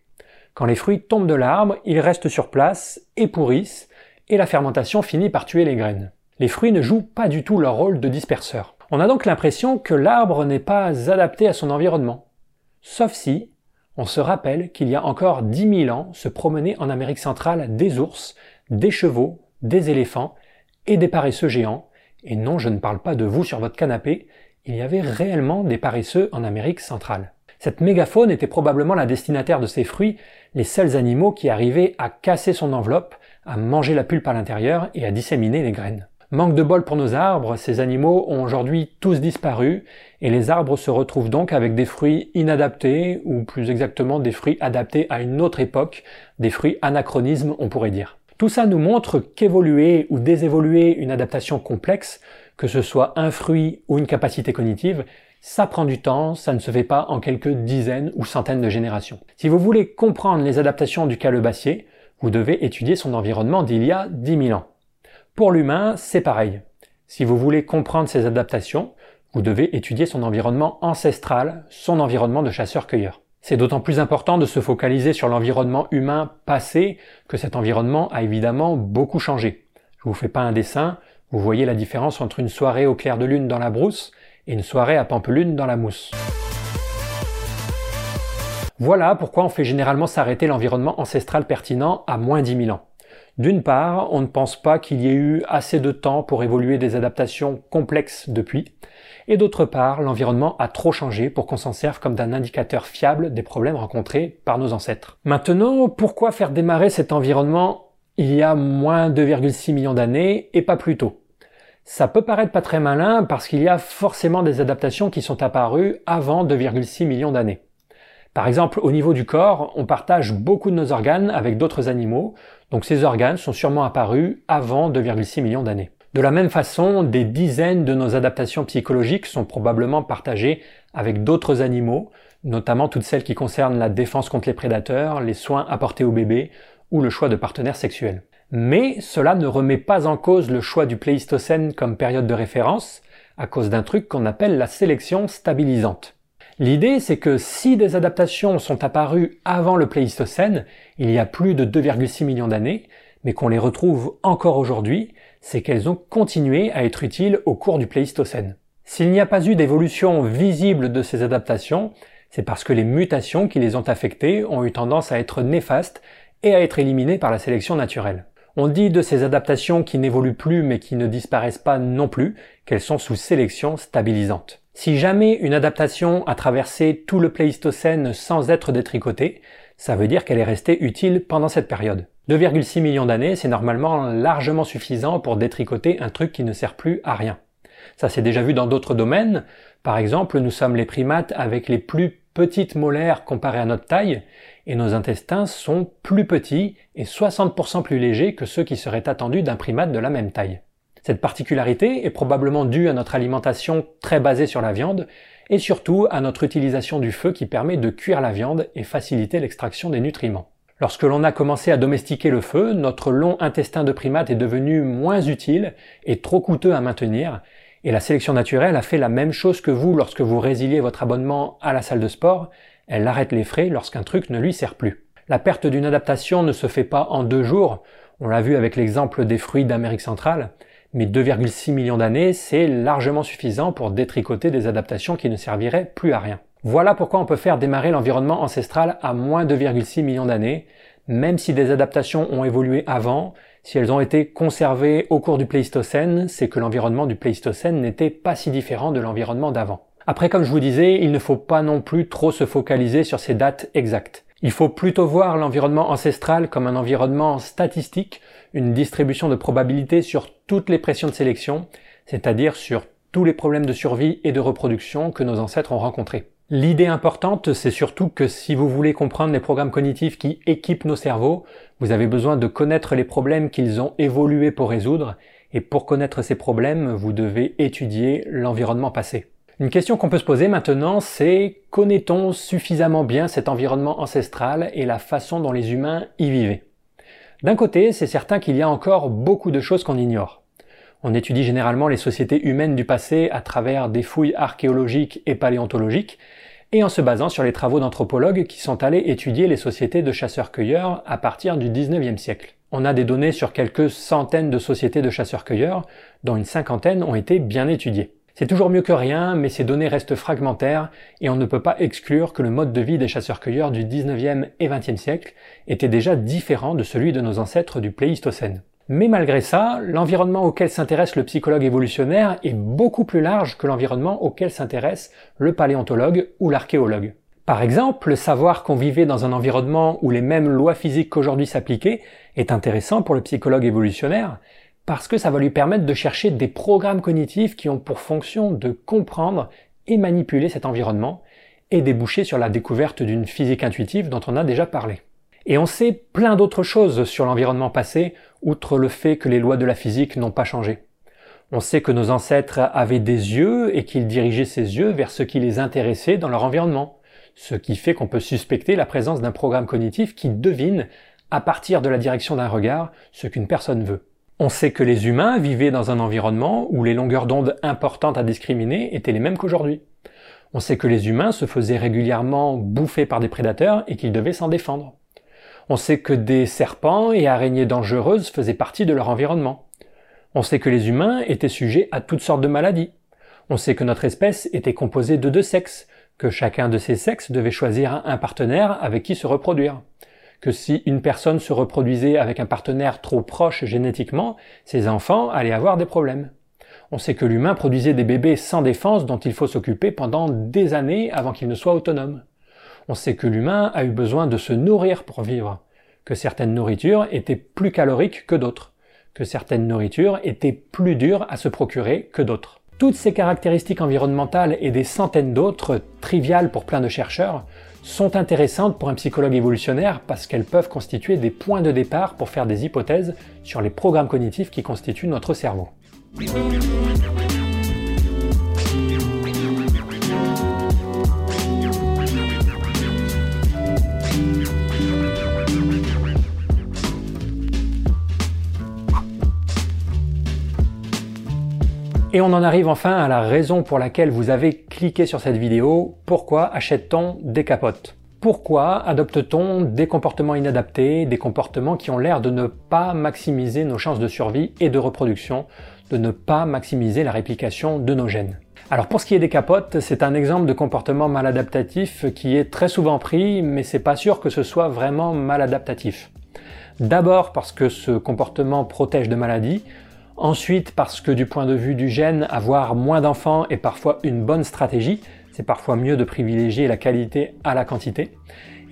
Quand les fruits tombent de l'arbre, ils restent sur place et pourrissent, et la fermentation finit par tuer les graines. Les fruits ne jouent pas du tout leur rôle de disperseur. On a donc l'impression que l'arbre n'est pas adapté à son environnement. Sauf si on se rappelle qu'il y a encore 10 000 ans se promenaient en Amérique centrale des ours, des chevaux, des éléphants et des paresseux géants. Et non, je ne parle pas de vous sur votre canapé, il y avait réellement des paresseux en Amérique centrale. Cette mégafaune était probablement la destinataire de ces fruits, les seuls animaux qui arrivaient à casser son enveloppe à manger la pulpe à l'intérieur et à disséminer les graines. Manque de bol pour nos arbres, ces animaux ont aujourd'hui tous disparu et les arbres se retrouvent donc avec des fruits inadaptés ou plus exactement des fruits adaptés à une autre époque, des fruits anachronismes on pourrait dire. Tout ça nous montre qu'évoluer ou désévoluer une adaptation complexe, que ce soit un fruit ou une capacité cognitive, ça prend du temps, ça ne se fait pas en quelques dizaines ou centaines de générations. Si vous voulez comprendre les adaptations du calebassier, vous devez étudier son environnement d'il y a 10 000 ans. Pour l'humain, c'est pareil. Si vous voulez comprendre ses adaptations, vous devez étudier son environnement ancestral, son environnement de chasseur-cueilleur. C'est d'autant plus important de se focaliser sur l'environnement humain passé que cet environnement a évidemment beaucoup changé. Je vous fais pas un dessin, vous voyez la différence entre une soirée au clair de lune dans la brousse et une soirée à Pampelune dans la mousse. Voilà pourquoi on fait généralement s'arrêter l'environnement ancestral pertinent à moins 10 000 ans. D'une part, on ne pense pas qu'il y ait eu assez de temps pour évoluer des adaptations complexes depuis, et d'autre part, l'environnement a trop changé pour qu'on s'en serve comme d'un indicateur fiable des problèmes rencontrés par nos ancêtres. Maintenant, pourquoi faire démarrer cet environnement il y a moins 2,6 millions d'années et pas plus tôt? Ça peut paraître pas très malin parce qu'il y a forcément des adaptations qui sont apparues avant 2,6 millions d'années. Par exemple, au niveau du corps, on partage beaucoup de nos organes avec d'autres animaux, donc ces organes sont sûrement apparus avant 2,6 millions d'années. De la même façon, des dizaines de nos adaptations psychologiques sont probablement partagées avec d'autres animaux, notamment toutes celles qui concernent la défense contre les prédateurs, les soins apportés au bébé ou le choix de partenaires sexuels. Mais cela ne remet pas en cause le choix du Pléistocène comme période de référence, à cause d'un truc qu'on appelle la sélection stabilisante. L'idée, c'est que si des adaptations sont apparues avant le Pléistocène, il y a plus de 2,6 millions d'années, mais qu'on les retrouve encore aujourd'hui, c'est qu'elles ont continué à être utiles au cours du Pléistocène. S'il n'y a pas eu d'évolution visible de ces adaptations, c'est parce que les mutations qui les ont affectées ont eu tendance à être néfastes et à être éliminées par la sélection naturelle. On dit de ces adaptations qui n'évoluent plus mais qui ne disparaissent pas non plus qu'elles sont sous sélection stabilisante. Si jamais une adaptation a traversé tout le Pléistocène sans être détricotée, ça veut dire qu'elle est restée utile pendant cette période. 2,6 millions d'années, c'est normalement largement suffisant pour détricoter un truc qui ne sert plus à rien. Ça s'est déjà vu dans d'autres domaines. Par exemple, nous sommes les primates avec les plus petites molaires comparées à notre taille, et nos intestins sont plus petits et 60% plus légers que ceux qui seraient attendus d'un primate de la même taille. Cette particularité est probablement due à notre alimentation très basée sur la viande et surtout à notre utilisation du feu qui permet de cuire la viande et faciliter l'extraction des nutriments. Lorsque l'on a commencé à domestiquer le feu, notre long intestin de primate est devenu moins utile et trop coûteux à maintenir, et la sélection naturelle a fait la même chose que vous lorsque vous résiliez votre abonnement à la salle de sport, elle arrête les frais lorsqu'un truc ne lui sert plus. La perte d'une adaptation ne se fait pas en deux jours, on l'a vu avec l'exemple des fruits d'Amérique centrale, mais 2,6 millions d'années, c'est largement suffisant pour détricoter des adaptations qui ne serviraient plus à rien. Voilà pourquoi on peut faire démarrer l'environnement ancestral à moins 2,6 millions d'années, même si des adaptations ont évolué avant, si elles ont été conservées au cours du Pléistocène, c'est que l'environnement du Pléistocène n'était pas si différent de l'environnement d'avant. Après, comme je vous disais, il ne faut pas non plus trop se focaliser sur ces dates exactes. Il faut plutôt voir l'environnement ancestral comme un environnement statistique, une distribution de probabilités sur toutes les pressions de sélection, c'est-à-dire sur tous les problèmes de survie et de reproduction que nos ancêtres ont rencontrés. L'idée importante, c'est surtout que si vous voulez comprendre les programmes cognitifs qui équipent nos cerveaux, vous avez besoin de connaître les problèmes qu'ils ont évolué pour résoudre, et pour connaître ces problèmes, vous devez étudier l'environnement passé. Une question qu'on peut se poser maintenant, c'est connaît-on suffisamment bien cet environnement ancestral et la façon dont les humains y vivaient? D'un côté, c'est certain qu'il y a encore beaucoup de choses qu'on ignore. On étudie généralement les sociétés humaines du passé à travers des fouilles archéologiques et paléontologiques, et en se basant sur les travaux d'anthropologues qui sont allés étudier les sociétés de chasseurs-cueilleurs à partir du 19e siècle. On a des données sur quelques centaines de sociétés de chasseurs-cueilleurs, dont une cinquantaine ont été bien étudiées. C'est toujours mieux que rien, mais ces données restent fragmentaires et on ne peut pas exclure que le mode de vie des chasseurs-cueilleurs du 19e et 20e siècle était déjà différent de celui de nos ancêtres du Pléistocène. Mais malgré ça, l'environnement auquel s'intéresse le psychologue évolutionnaire est beaucoup plus large que l'environnement auquel s'intéresse le paléontologue ou l'archéologue. Par exemple, savoir qu'on vivait dans un environnement où les mêmes lois physiques qu'aujourd'hui s'appliquaient est intéressant pour le psychologue évolutionnaire parce que ça va lui permettre de chercher des programmes cognitifs qui ont pour fonction de comprendre et manipuler cet environnement et déboucher sur la découverte d'une physique intuitive dont on a déjà parlé. Et on sait plein d'autres choses sur l'environnement passé, outre le fait que les lois de la physique n'ont pas changé. On sait que nos ancêtres avaient des yeux et qu'ils dirigeaient ces yeux vers ce qui les intéressait dans leur environnement, ce qui fait qu'on peut suspecter la présence d'un programme cognitif qui devine, à partir de la direction d'un regard, ce qu'une personne veut. On sait que les humains vivaient dans un environnement où les longueurs d'onde importantes à discriminer étaient les mêmes qu'aujourd'hui. On sait que les humains se faisaient régulièrement bouffer par des prédateurs et qu'ils devaient s'en défendre. On sait que des serpents et araignées dangereuses faisaient partie de leur environnement. On sait que les humains étaient sujets à toutes sortes de maladies. On sait que notre espèce était composée de deux sexes, que chacun de ces sexes devait choisir un partenaire avec qui se reproduire. Que si une personne se reproduisait avec un partenaire trop proche génétiquement, ses enfants allaient avoir des problèmes. On sait que l'humain produisait des bébés sans défense dont il faut s'occuper pendant des années avant qu'ils ne soient autonomes on sait que l'humain a eu besoin de se nourrir pour vivre, que certaines nourritures étaient plus caloriques que d'autres, que certaines nourritures étaient plus dures à se procurer que d'autres. Toutes ces caractéristiques environnementales et des centaines d'autres, triviales pour plein de chercheurs, sont intéressantes pour un psychologue évolutionnaire parce qu'elles peuvent constituer des points de départ pour faire des hypothèses sur les programmes cognitifs qui constituent notre cerveau. Et on en arrive enfin à la raison pour laquelle vous avez cliqué sur cette vidéo. Pourquoi achète-t-on des capotes? Pourquoi adopte-t-on des comportements inadaptés, des comportements qui ont l'air de ne pas maximiser nos chances de survie et de reproduction, de ne pas maximiser la réplication de nos gènes? Alors pour ce qui est des capotes, c'est un exemple de comportement maladaptatif qui est très souvent pris, mais c'est pas sûr que ce soit vraiment maladaptatif. D'abord parce que ce comportement protège de maladies, Ensuite, parce que du point de vue du gène, avoir moins d'enfants est parfois une bonne stratégie. C'est parfois mieux de privilégier la qualité à la quantité.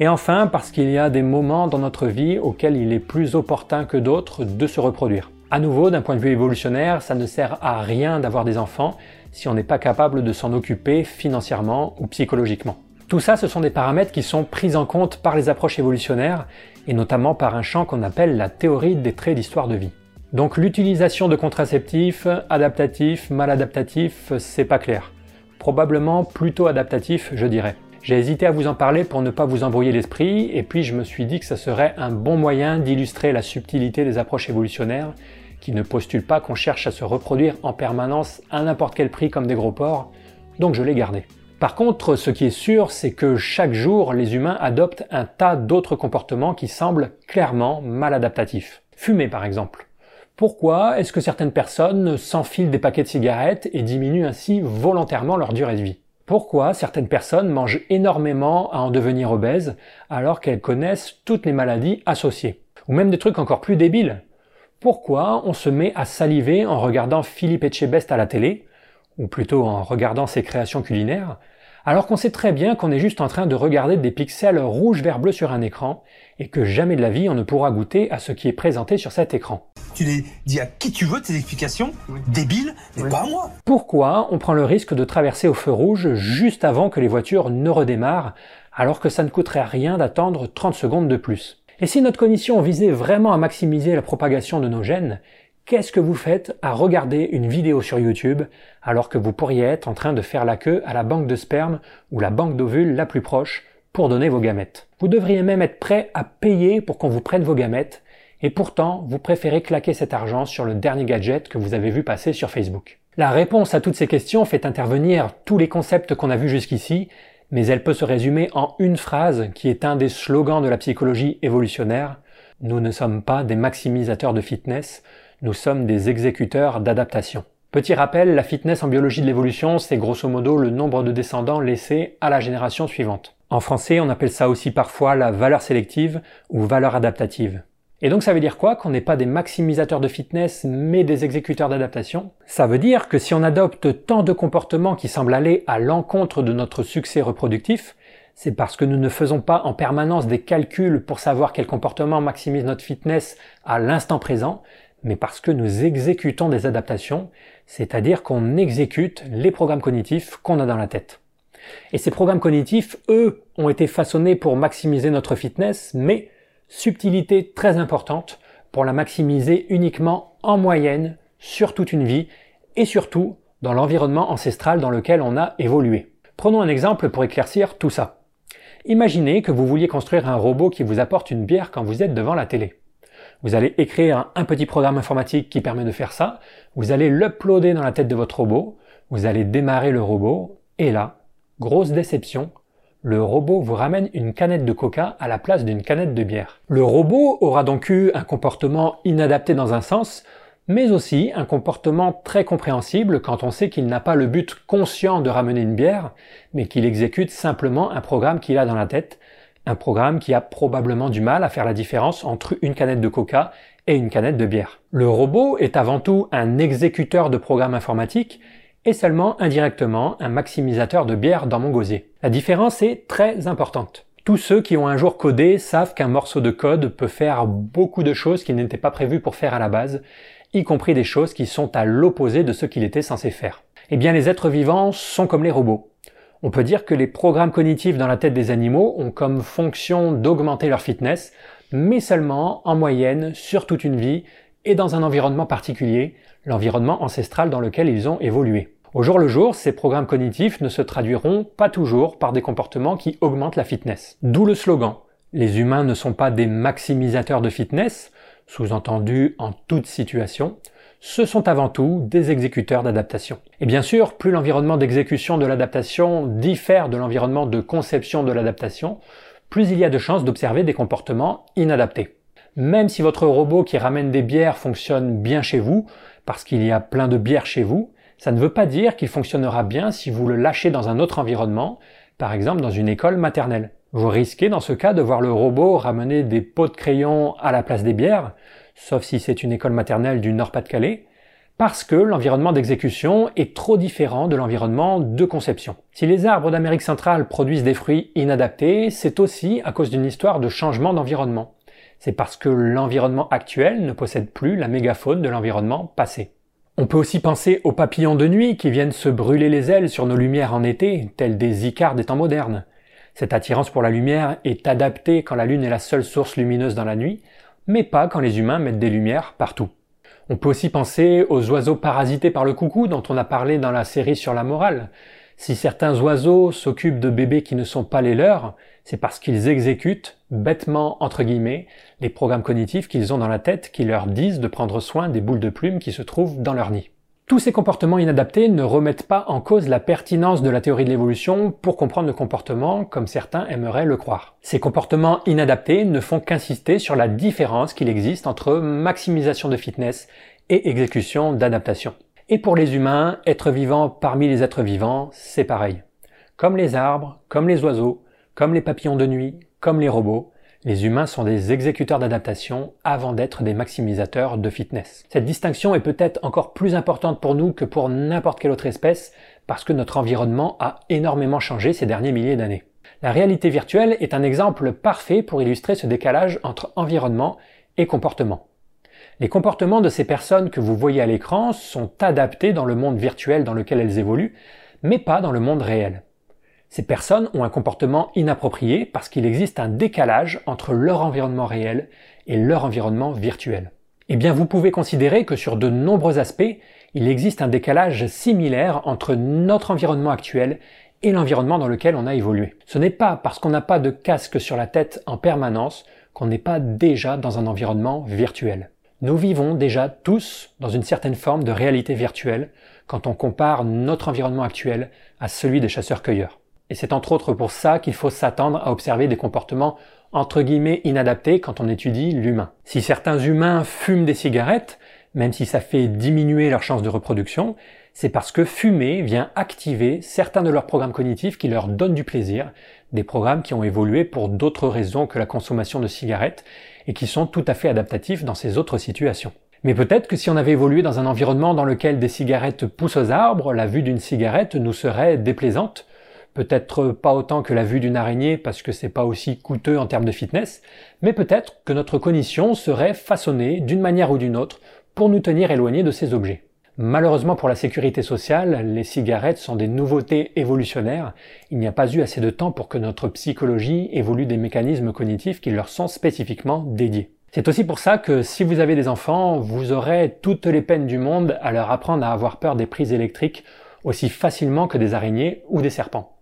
Et enfin, parce qu'il y a des moments dans notre vie auxquels il est plus opportun que d'autres de se reproduire. À nouveau, d'un point de vue évolutionnaire, ça ne sert à rien d'avoir des enfants si on n'est pas capable de s'en occuper financièrement ou psychologiquement. Tout ça, ce sont des paramètres qui sont pris en compte par les approches évolutionnaires, et notamment par un champ qu'on appelle la théorie des traits d'histoire de vie. Donc l'utilisation de contraceptifs, adaptatifs, maladaptatifs, c'est pas clair. Probablement plutôt adaptatif, je dirais. J'ai hésité à vous en parler pour ne pas vous embrouiller l'esprit, et puis je me suis dit que ça serait un bon moyen d'illustrer la subtilité des approches évolutionnaires, qui ne postulent pas qu'on cherche à se reproduire en permanence à n'importe quel prix comme des gros porcs, donc je l'ai gardé. Par contre, ce qui est sûr, c'est que chaque jour, les humains adoptent un tas d'autres comportements qui semblent clairement maladaptatifs. Fumer par exemple. Pourquoi est-ce que certaines personnes s'enfilent des paquets de cigarettes et diminuent ainsi volontairement leur durée de vie? Pourquoi certaines personnes mangent énormément à en devenir obèses alors qu'elles connaissent toutes les maladies associées? Ou même des trucs encore plus débiles. Pourquoi on se met à saliver en regardant Philippe Etchebest à la télé, ou plutôt en regardant ses créations culinaires, alors qu'on sait très bien qu'on est juste en train de regarder des pixels rouge vert bleu sur un écran et que jamais de la vie on ne pourra goûter à ce qui est présenté sur cet écran.
Tu les dis à qui tu veux tes explications, débiles, mais pas à moi.
Pourquoi on prend le risque de traverser au feu rouge juste avant que les voitures ne redémarrent alors que ça ne coûterait rien d'attendre 30 secondes de plus? Et si notre cognition visait vraiment à maximiser la propagation de nos gènes, Qu'est-ce que vous faites à regarder une vidéo sur YouTube alors que vous pourriez être en train de faire la queue à la banque de sperme ou la banque d'ovules la plus proche pour donner vos gamètes Vous devriez même être prêt à payer pour qu'on vous prenne vos gamètes et pourtant vous préférez claquer cet argent sur le dernier gadget que vous avez vu passer sur Facebook. La réponse à toutes ces questions fait intervenir tous les concepts qu'on a vus jusqu'ici, mais elle peut se résumer en une phrase qui est un des slogans de la psychologie évolutionnaire. Nous ne sommes pas des maximisateurs de fitness, nous sommes des exécuteurs d'adaptation. Petit rappel, la fitness en biologie de l'évolution, c'est grosso modo le nombre de descendants laissés à la génération suivante. En français, on appelle ça aussi parfois la valeur sélective ou valeur adaptative. Et donc ça veut dire quoi Qu'on n'est pas des maximisateurs de fitness, mais des exécuteurs d'adaptation? Ça veut dire que si on adopte tant de comportements qui semblent aller à l'encontre de notre succès reproductif, c'est parce que nous ne faisons pas en permanence des calculs pour savoir quel comportement maximise notre fitness à l'instant présent, mais parce que nous exécutons des adaptations, c'est-à-dire qu'on exécute les programmes cognitifs qu'on a dans la tête. Et ces programmes cognitifs, eux, ont été façonnés pour maximiser notre fitness, mais subtilité très importante pour la maximiser uniquement en moyenne sur toute une vie et surtout dans l'environnement ancestral dans lequel on a évolué. Prenons un exemple pour éclaircir tout ça. Imaginez que vous vouliez construire un robot qui vous apporte une bière quand vous êtes devant la télé. Vous allez écrire un, petit programme informatique qui permet de faire ça. Vous allez l'uploader dans la tête de votre robot. Vous allez démarrer le robot. Et là, grosse déception, le robot vous ramène une canette de coca à la place d'une canette de bière. Le robot aura donc eu un comportement inadapté dans un sens, mais aussi un comportement très compréhensible quand on sait qu'il n'a pas le but conscient de ramener une bière, mais qu'il exécute simplement un programme qu'il a dans la tête, un programme qui a probablement du mal à faire la différence entre une canette de coca et une canette de bière. Le robot est avant tout un exécuteur de programmes informatiques et seulement indirectement un maximisateur de bière dans mon gosier. La différence est très importante. Tous ceux qui ont un jour codé savent qu'un morceau de code peut faire beaucoup de choses qui n'étaient pas prévues pour faire à la base, y compris des choses qui sont à l'opposé de ce qu'il était censé faire. Eh bien, les êtres vivants sont comme les robots. On peut dire que les programmes cognitifs dans la tête des animaux ont comme fonction d'augmenter leur fitness, mais seulement en moyenne sur toute une vie et dans un environnement particulier, l'environnement ancestral dans lequel ils ont évolué. Au jour le jour, ces programmes cognitifs ne se traduiront pas toujours par des comportements qui augmentent la fitness. D'où le slogan Les humains ne sont pas des maximisateurs de fitness, sous-entendu en toute situation, ce sont avant tout des exécuteurs d'adaptation. Et bien sûr, plus l'environnement d'exécution de l'adaptation diffère de l'environnement de conception de l'adaptation, plus il y a de chances d'observer des comportements inadaptés. Même si votre robot qui ramène des bières fonctionne bien chez vous, parce qu'il y a plein de bières chez vous, ça ne veut pas dire qu'il fonctionnera bien si vous le lâchez dans un autre environnement, par exemple dans une école maternelle. Vous risquez dans ce cas de voir le robot ramener des pots de crayon à la place des bières, sauf si c'est une école maternelle du Nord-Pas-de-Calais, parce que l'environnement d'exécution est trop différent de l'environnement de conception. Si les arbres d'Amérique centrale produisent des fruits inadaptés, c'est aussi à cause d'une histoire de changement d'environnement. C'est parce que l'environnement actuel ne possède plus la mégafaune de l'environnement passé. On peut aussi penser aux papillons de nuit qui viennent se brûler les ailes sur nos lumières en été, tels des icares des temps modernes. Cette attirance pour la lumière est adaptée quand la Lune est la seule source lumineuse dans la nuit, mais pas quand les humains mettent des lumières partout. On peut aussi penser aux oiseaux parasités par le coucou dont on a parlé dans la série sur la morale. Si certains oiseaux s'occupent de bébés qui ne sont pas les leurs, c'est parce qu'ils exécutent, bêtement entre guillemets, les programmes cognitifs qu'ils ont dans la tête qui leur disent de prendre soin des boules de plumes qui se trouvent dans leur nid. Tous ces comportements inadaptés ne remettent pas en cause la pertinence de la théorie de l'évolution pour comprendre le comportement comme certains aimeraient le croire. Ces comportements inadaptés ne font qu'insister sur la différence qu'il existe entre maximisation de fitness et exécution d'adaptation. Et pour les humains, être vivant parmi les êtres vivants, c'est pareil. Comme les arbres, comme les oiseaux, comme les papillons de nuit, comme les robots, les humains sont des exécuteurs d'adaptation avant d'être des maximisateurs de fitness. Cette distinction est peut-être encore plus importante pour nous que pour n'importe quelle autre espèce parce que notre environnement a énormément changé ces derniers milliers d'années. La réalité virtuelle est un exemple parfait pour illustrer ce décalage entre environnement et comportement. Les comportements de ces personnes que vous voyez à l'écran sont adaptés dans le monde virtuel dans lequel elles évoluent, mais pas dans le monde réel. Ces personnes ont un comportement inapproprié parce qu'il existe un décalage entre leur environnement réel et leur environnement virtuel. Eh bien, vous pouvez considérer que sur de nombreux aspects, il existe un décalage similaire entre notre environnement actuel et l'environnement dans lequel on a évolué. Ce n'est pas parce qu'on n'a pas de casque sur la tête en permanence qu'on n'est pas déjà dans un environnement virtuel. Nous vivons déjà tous dans une certaine forme de réalité virtuelle quand on compare notre environnement actuel à celui des chasseurs-cueilleurs. Et c'est entre autres pour ça qu'il faut s'attendre à observer des comportements entre guillemets inadaptés quand on étudie l'humain. Si certains humains fument des cigarettes, même si ça fait diminuer leurs chances de reproduction, c'est parce que fumer vient activer certains de leurs programmes cognitifs qui leur donnent du plaisir, des programmes qui ont évolué pour d'autres raisons que la consommation de cigarettes et qui sont tout à fait adaptatifs dans ces autres situations. Mais peut-être que si on avait évolué dans un environnement dans lequel des cigarettes poussent aux arbres, la vue d'une cigarette nous serait déplaisante, peut-être pas autant que la vue d'une araignée parce que c'est pas aussi coûteux en termes de fitness, mais peut-être que notre cognition serait façonnée d'une manière ou d'une autre pour nous tenir éloignés de ces objets. Malheureusement pour la sécurité sociale, les cigarettes sont des nouveautés évolutionnaires. Il n'y a pas eu assez de temps pour que notre psychologie évolue des mécanismes cognitifs qui leur sont spécifiquement dédiés. C'est aussi pour ça que si vous avez des enfants, vous aurez toutes les peines du monde à leur apprendre à avoir peur des prises électriques aussi facilement que des araignées ou des serpents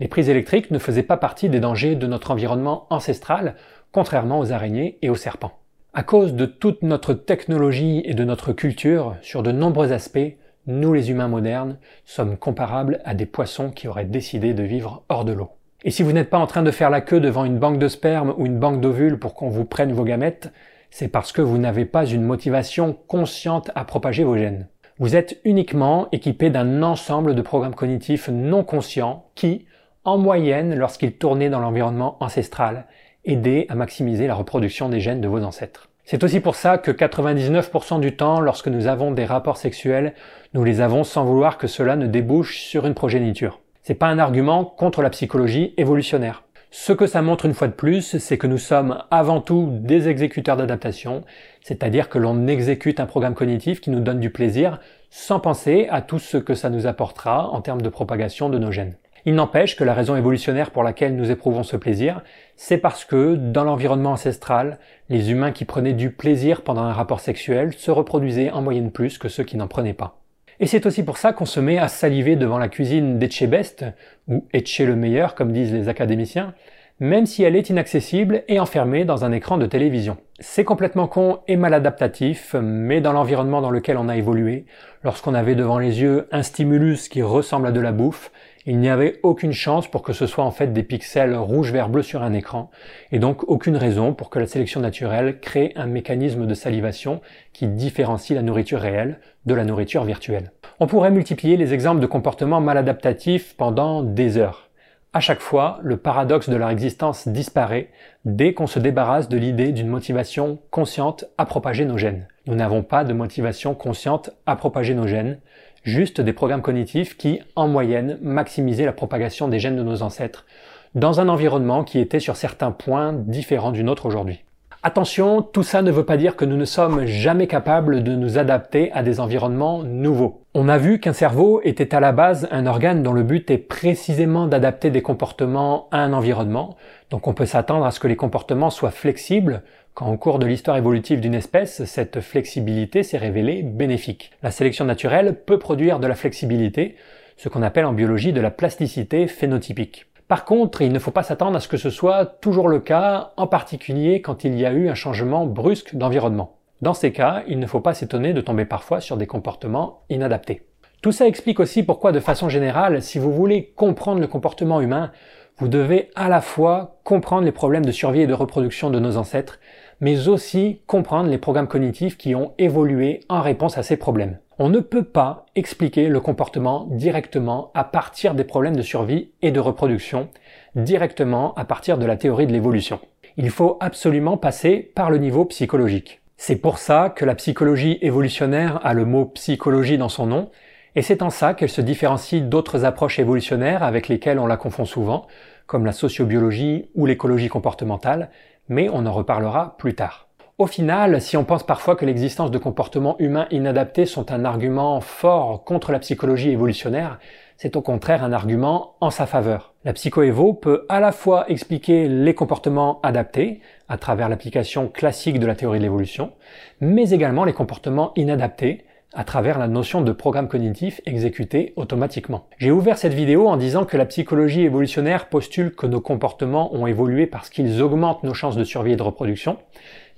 les prises électriques ne faisaient pas partie des dangers de notre environnement ancestral, contrairement aux araignées et aux serpents. À cause de toute notre technologie et de notre culture, sur de nombreux aspects, nous les humains modernes sommes comparables à des poissons qui auraient décidé de vivre hors de l'eau. Et si vous n'êtes pas en train de faire la queue devant une banque de sperme ou une banque d'ovules pour qu'on vous prenne vos gamètes, c'est parce que vous n'avez pas une motivation consciente à propager vos gènes. Vous êtes uniquement équipé d'un ensemble de programmes cognitifs non conscients qui, en moyenne, lorsqu'ils tournaient dans l'environnement ancestral, aidaient à maximiser la reproduction des gènes de vos ancêtres. C'est aussi pour ça que 99% du temps, lorsque nous avons des rapports sexuels, nous les avons sans vouloir que cela ne débouche sur une progéniture. C'est pas un argument contre la psychologie évolutionnaire. Ce que ça montre une fois de plus, c'est que nous sommes avant tout des exécuteurs d'adaptation, c'est-à-dire que l'on exécute un programme cognitif qui nous donne du plaisir sans penser à tout ce que ça nous apportera en termes de propagation de nos gènes. Il n'empêche que la raison évolutionnaire pour laquelle nous éprouvons ce plaisir, c'est parce que dans l'environnement ancestral, les humains qui prenaient du plaisir pendant un rapport sexuel se reproduisaient en moyenne plus que ceux qui n'en prenaient pas. Et c'est aussi pour ça qu'on se met à saliver devant la cuisine d'Etchebest, ou Etche le meilleur comme disent les académiciens, même si elle est inaccessible et enfermée dans un écran de télévision. C'est complètement con et maladaptatif, mais dans l'environnement dans lequel on a évolué, lorsqu'on avait devant les yeux un stimulus qui ressemble à de la bouffe, il n'y avait aucune chance pour que ce soit en fait des pixels rouge, vert, bleu sur un écran, et donc aucune raison pour que la sélection naturelle crée un mécanisme de salivation qui différencie la nourriture réelle de la nourriture virtuelle. On pourrait multiplier les exemples de comportements maladaptatifs pendant des heures. À chaque fois, le paradoxe de leur existence disparaît dès qu'on se débarrasse de l'idée d'une motivation consciente à propager nos gènes. Nous n'avons pas de motivation consciente à propager nos gènes, juste des programmes cognitifs qui, en moyenne, maximisaient la propagation des gènes de nos ancêtres, dans un environnement qui était sur certains points différent du nôtre aujourd'hui. Attention, tout ça ne veut pas dire que nous ne sommes jamais capables de nous adapter à des environnements nouveaux. On a vu qu'un cerveau était à la base un organe dont le but est précisément d'adapter des comportements à un environnement, donc on peut s'attendre à ce que les comportements soient flexibles, quand au cours de l'histoire évolutive d'une espèce, cette flexibilité s'est révélée bénéfique. La sélection naturelle peut produire de la flexibilité, ce qu'on appelle en biologie de la plasticité phénotypique. Par contre, il ne faut pas s'attendre à ce que ce soit toujours le cas, en particulier quand il y a eu un changement brusque d'environnement. Dans ces cas, il ne faut pas s'étonner de tomber parfois sur des comportements inadaptés. Tout ça explique aussi pourquoi, de façon générale, si vous voulez comprendre le comportement humain, vous devez à la fois comprendre les problèmes de survie et de reproduction de nos ancêtres, mais aussi comprendre les programmes cognitifs qui ont évolué en réponse à ces problèmes. On ne peut pas expliquer le comportement directement à partir des problèmes de survie et de reproduction, directement à partir de la théorie de l'évolution. Il faut absolument passer par le niveau psychologique. C'est pour ça que la psychologie évolutionnaire a le mot psychologie dans son nom, et c'est en ça qu'elle se différencie d'autres approches évolutionnaires avec lesquelles on la confond souvent, comme la sociobiologie ou l'écologie comportementale, mais on en reparlera plus tard. Au final, si on pense parfois que l'existence de comportements humains inadaptés sont un argument fort contre la psychologie évolutionnaire, c'est au contraire un argument en sa faveur. La psychoévo peut à la fois expliquer les comportements adaptés, à travers l'application classique de la théorie de l'évolution, mais également les comportements inadaptés, à travers la notion de programme cognitif exécuté automatiquement. J'ai ouvert cette vidéo en disant que la psychologie évolutionnaire postule que nos comportements ont évolué parce qu'ils augmentent nos chances de survie et de reproduction,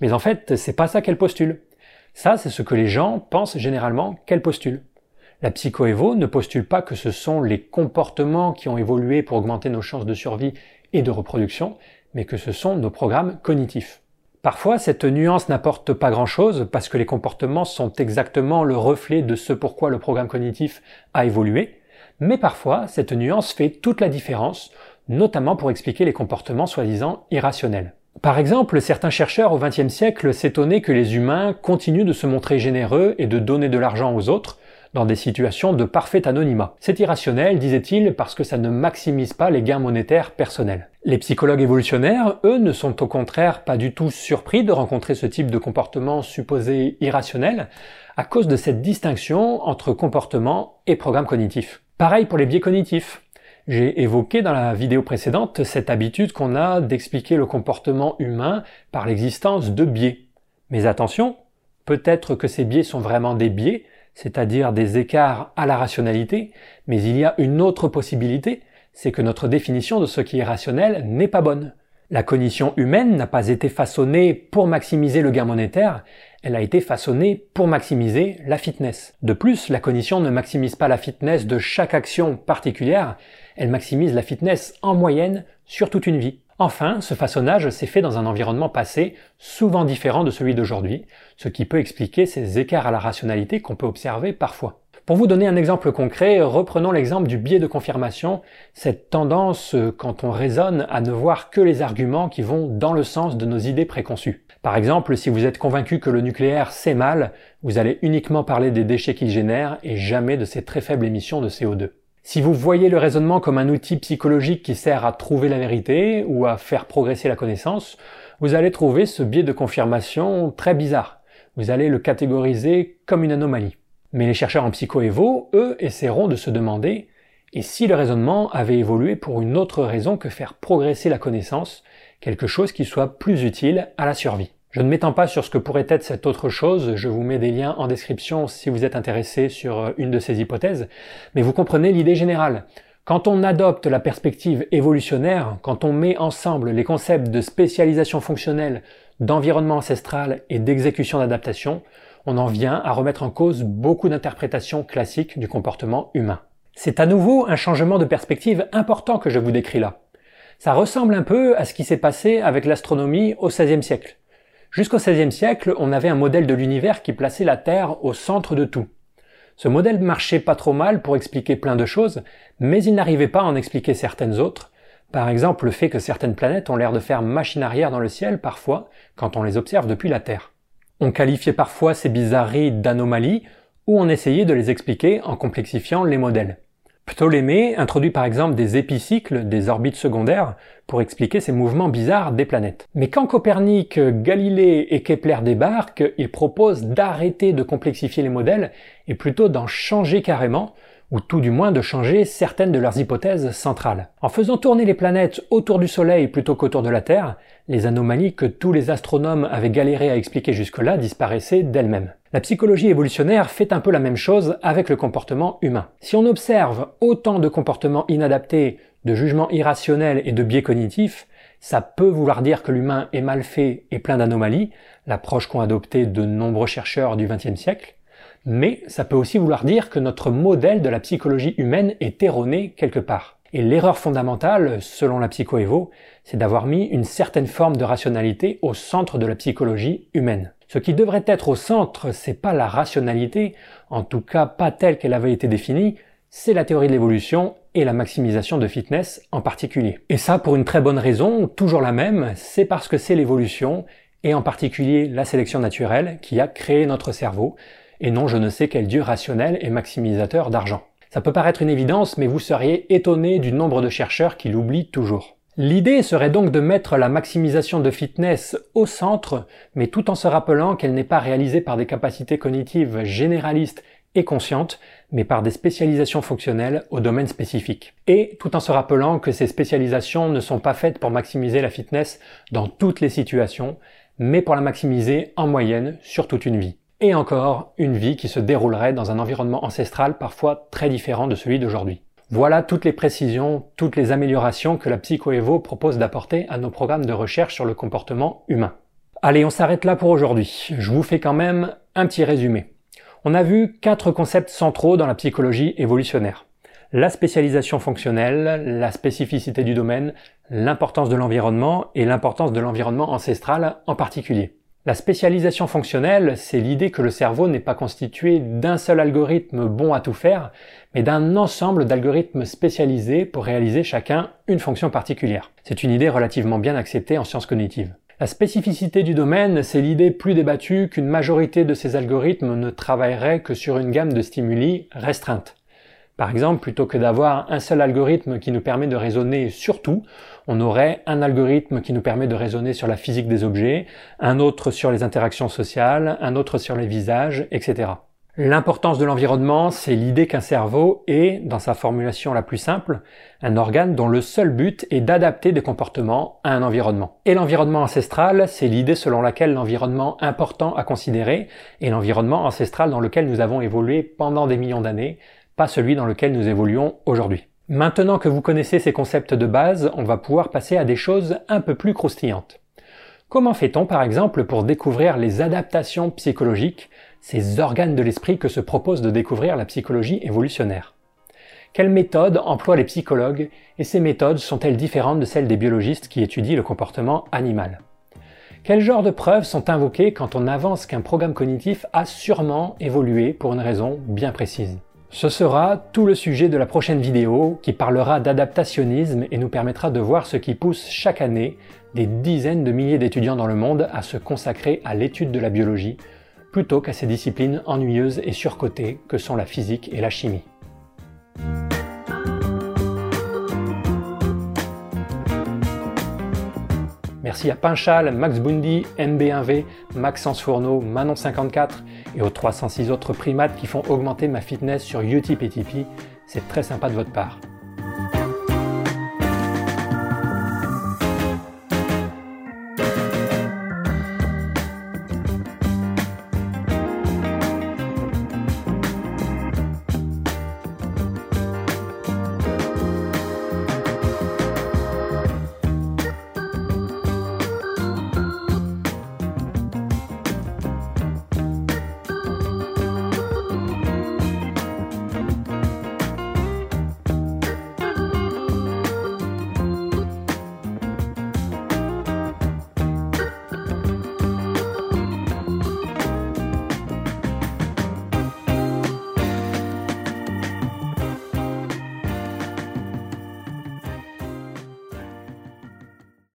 mais en fait, c'est pas ça qu'elle postule. Ça, c'est ce que les gens pensent généralement qu'elle postule. La psychoévo ne postule pas que ce sont les comportements qui ont évolué pour augmenter nos chances de survie et de reproduction, mais que ce sont nos programmes cognitifs. Parfois, cette nuance n'apporte pas grand-chose parce que les comportements sont exactement le reflet de ce pourquoi le programme cognitif a évolué, mais parfois, cette nuance fait toute la différence, notamment pour expliquer les comportements soi-disant irrationnels. Par exemple, certains chercheurs au XXe siècle s'étonnaient que les humains continuent de se montrer généreux et de donner de l'argent aux autres, dans des situations de parfait anonymat. C'est irrationnel, disait-il, parce que ça ne maximise pas les gains monétaires personnels. Les psychologues évolutionnaires, eux, ne sont au contraire pas du tout surpris de rencontrer ce type de comportement supposé irrationnel, à cause de cette distinction entre comportement et programme cognitif. Pareil pour les biais cognitifs. J'ai évoqué dans la vidéo précédente cette habitude qu'on a d'expliquer le comportement humain par l'existence de biais. Mais attention, peut-être que ces biais sont vraiment des biais, c'est-à-dire des écarts à la rationalité, mais il y a une autre possibilité, c'est que notre définition de ce qui est rationnel n'est pas bonne. La cognition humaine n'a pas été façonnée pour maximiser le gain monétaire, elle a été façonnée pour maximiser la fitness. De plus, la cognition ne maximise pas la fitness de chaque action particulière, elle maximise la fitness en moyenne sur toute une vie. Enfin, ce façonnage s'est fait dans un environnement passé souvent différent de celui d'aujourd'hui, ce qui peut expliquer ces écarts à la rationalité qu'on peut observer parfois. Pour vous donner un exemple concret, reprenons l'exemple du biais de confirmation, cette tendance quand on raisonne à ne voir que les arguments qui vont dans le sens de nos idées préconçues. Par exemple, si vous êtes convaincu que le nucléaire c'est mal, vous allez uniquement parler des déchets qu'il génère et jamais de ses très faibles émissions de CO2. Si vous voyez le raisonnement comme un outil psychologique qui sert à trouver la vérité ou à faire progresser la connaissance, vous allez trouver ce biais de confirmation très bizarre. Vous allez le catégoriser comme une anomalie. Mais les chercheurs en psychoévo, eux, essaieront de se demander et si le raisonnement avait évolué pour une autre raison que faire progresser la connaissance, quelque chose qui soit plus utile à la survie. Je ne m'étends pas sur ce que pourrait être cette autre chose, je vous mets des liens en description si vous êtes intéressé sur euh, une de ces hypothèses, mais vous comprenez l'idée générale. Quand on adopte la perspective évolutionnaire, quand on met ensemble les concepts de spécialisation fonctionnelle, d'environnement ancestral et d'exécution d'adaptation, on en vient à remettre en cause beaucoup d'interprétations classiques du comportement humain. C'est à nouveau un changement de perspective important que je vous décris là. Ça ressemble un peu à ce qui s'est passé avec l'astronomie au XVIe siècle. Jusqu'au XVIe siècle, on avait un modèle de l'univers qui plaçait la Terre au centre de tout. Ce modèle marchait pas trop mal pour expliquer plein de choses, mais il n'arrivait pas à en expliquer certaines autres. Par exemple, le fait que certaines planètes ont l'air de faire machine arrière dans le ciel parfois, quand on les observe depuis la Terre. On qualifiait parfois ces bizarreries d'anomalies, ou on essayait de les expliquer en complexifiant les modèles. Ptolémée introduit par exemple des épicycles, des orbites secondaires, pour expliquer ces mouvements bizarres des planètes. Mais quand Copernic, Galilée et Kepler débarquent, ils proposent d'arrêter de complexifier les modèles et plutôt d'en changer carrément, ou tout du moins de changer certaines de leurs hypothèses centrales. En faisant tourner les planètes autour du Soleil plutôt qu'autour de la Terre, les anomalies que tous les astronomes avaient galéré à expliquer jusque-là disparaissaient d'elles-mêmes. La psychologie évolutionnaire fait un peu la même chose avec le comportement humain. Si on observe autant de comportements inadaptés, de jugements irrationnels et de biais cognitifs, ça peut vouloir dire que l'humain est mal fait et plein d'anomalies, l'approche qu'ont adopté de nombreux chercheurs du XXe siècle, mais ça peut aussi vouloir dire que notre modèle de la psychologie humaine est erroné quelque part. Et l'erreur fondamentale, selon la psychoévo, c'est d'avoir mis une certaine forme de rationalité au centre de la psychologie humaine. Ce qui devrait être au centre, c'est pas la rationalité, en tout cas pas telle qu'elle avait été définie, c'est la théorie de l'évolution et la maximisation de fitness en particulier. Et ça pour une très bonne raison, toujours la même, c'est parce que c'est l'évolution, et en particulier la sélection naturelle, qui a créé notre cerveau, et non je ne sais quel dieu rationnel et maximisateur d'argent. Ça peut paraître une évidence, mais vous seriez étonné du nombre de chercheurs qui l'oublient toujours. L'idée serait donc de mettre la maximisation de fitness au centre, mais tout en se rappelant qu'elle n'est pas réalisée par des capacités cognitives généralistes et conscientes, mais par des spécialisations fonctionnelles au domaine spécifique. Et tout en se rappelant que ces spécialisations ne sont pas faites pour maximiser la fitness dans toutes les situations, mais pour la maximiser en moyenne sur toute une vie. Et encore, une vie qui se déroulerait dans un environnement ancestral parfois très différent de celui d'aujourd'hui. Voilà toutes les précisions, toutes les améliorations que la PsychoEvo propose d'apporter à nos programmes de recherche sur le comportement humain. Allez, on s'arrête là pour aujourd'hui. Je vous fais quand même un petit résumé. On a vu quatre concepts centraux dans la psychologie évolutionnaire. La spécialisation fonctionnelle, la spécificité du domaine, l'importance de l'environnement et l'importance de l'environnement ancestral en particulier. La spécialisation fonctionnelle, c'est l'idée que le cerveau n'est pas constitué d'un seul algorithme bon à tout faire, mais d'un ensemble d'algorithmes spécialisés pour réaliser chacun une fonction particulière. C'est une idée relativement bien acceptée en sciences cognitives. La spécificité du domaine, c'est l'idée plus débattue qu'une majorité de ces algorithmes ne travailleraient que sur une gamme de stimuli restreinte. Par exemple, plutôt que d'avoir un seul algorithme qui nous permet de raisonner sur tout, on aurait un algorithme qui nous permet de raisonner sur la physique des objets, un autre sur les interactions sociales, un autre sur les visages, etc. L'importance de l'environnement, c'est l'idée qu'un cerveau est, dans sa formulation la plus simple, un organe dont le seul but est d'adapter des comportements à un environnement. Et l'environnement ancestral, c'est l'idée selon laquelle l'environnement important à considérer est l'environnement ancestral dans lequel nous avons évolué pendant des millions d'années, celui dans lequel nous évoluons aujourd'hui. Maintenant que vous connaissez ces concepts de base, on va pouvoir passer à des choses un peu plus croustillantes. Comment fait-on par exemple pour découvrir les adaptations psychologiques, ces organes de l'esprit que se propose de découvrir la psychologie évolutionnaire? Quelles méthodes emploient les psychologues et ces méthodes sont-elles différentes de celles des biologistes qui étudient le comportement animal? Quel genre de preuves sont invoquées quand on avance qu'un programme cognitif a sûrement évolué pour une raison bien précise? Ce sera tout le sujet de la prochaine vidéo qui parlera d'adaptationnisme et nous permettra de voir ce qui pousse chaque année des dizaines de milliers d'étudiants dans le monde à se consacrer à l'étude de la biologie plutôt qu'à ces disciplines ennuyeuses et surcotées que sont la physique et la chimie. Merci à Pinchal, Max Bundy, MB1V, Maxence Fourneau, Manon54 et aux 306 autres primates qui font augmenter ma fitness sur Tipeee. C'est très sympa de votre part.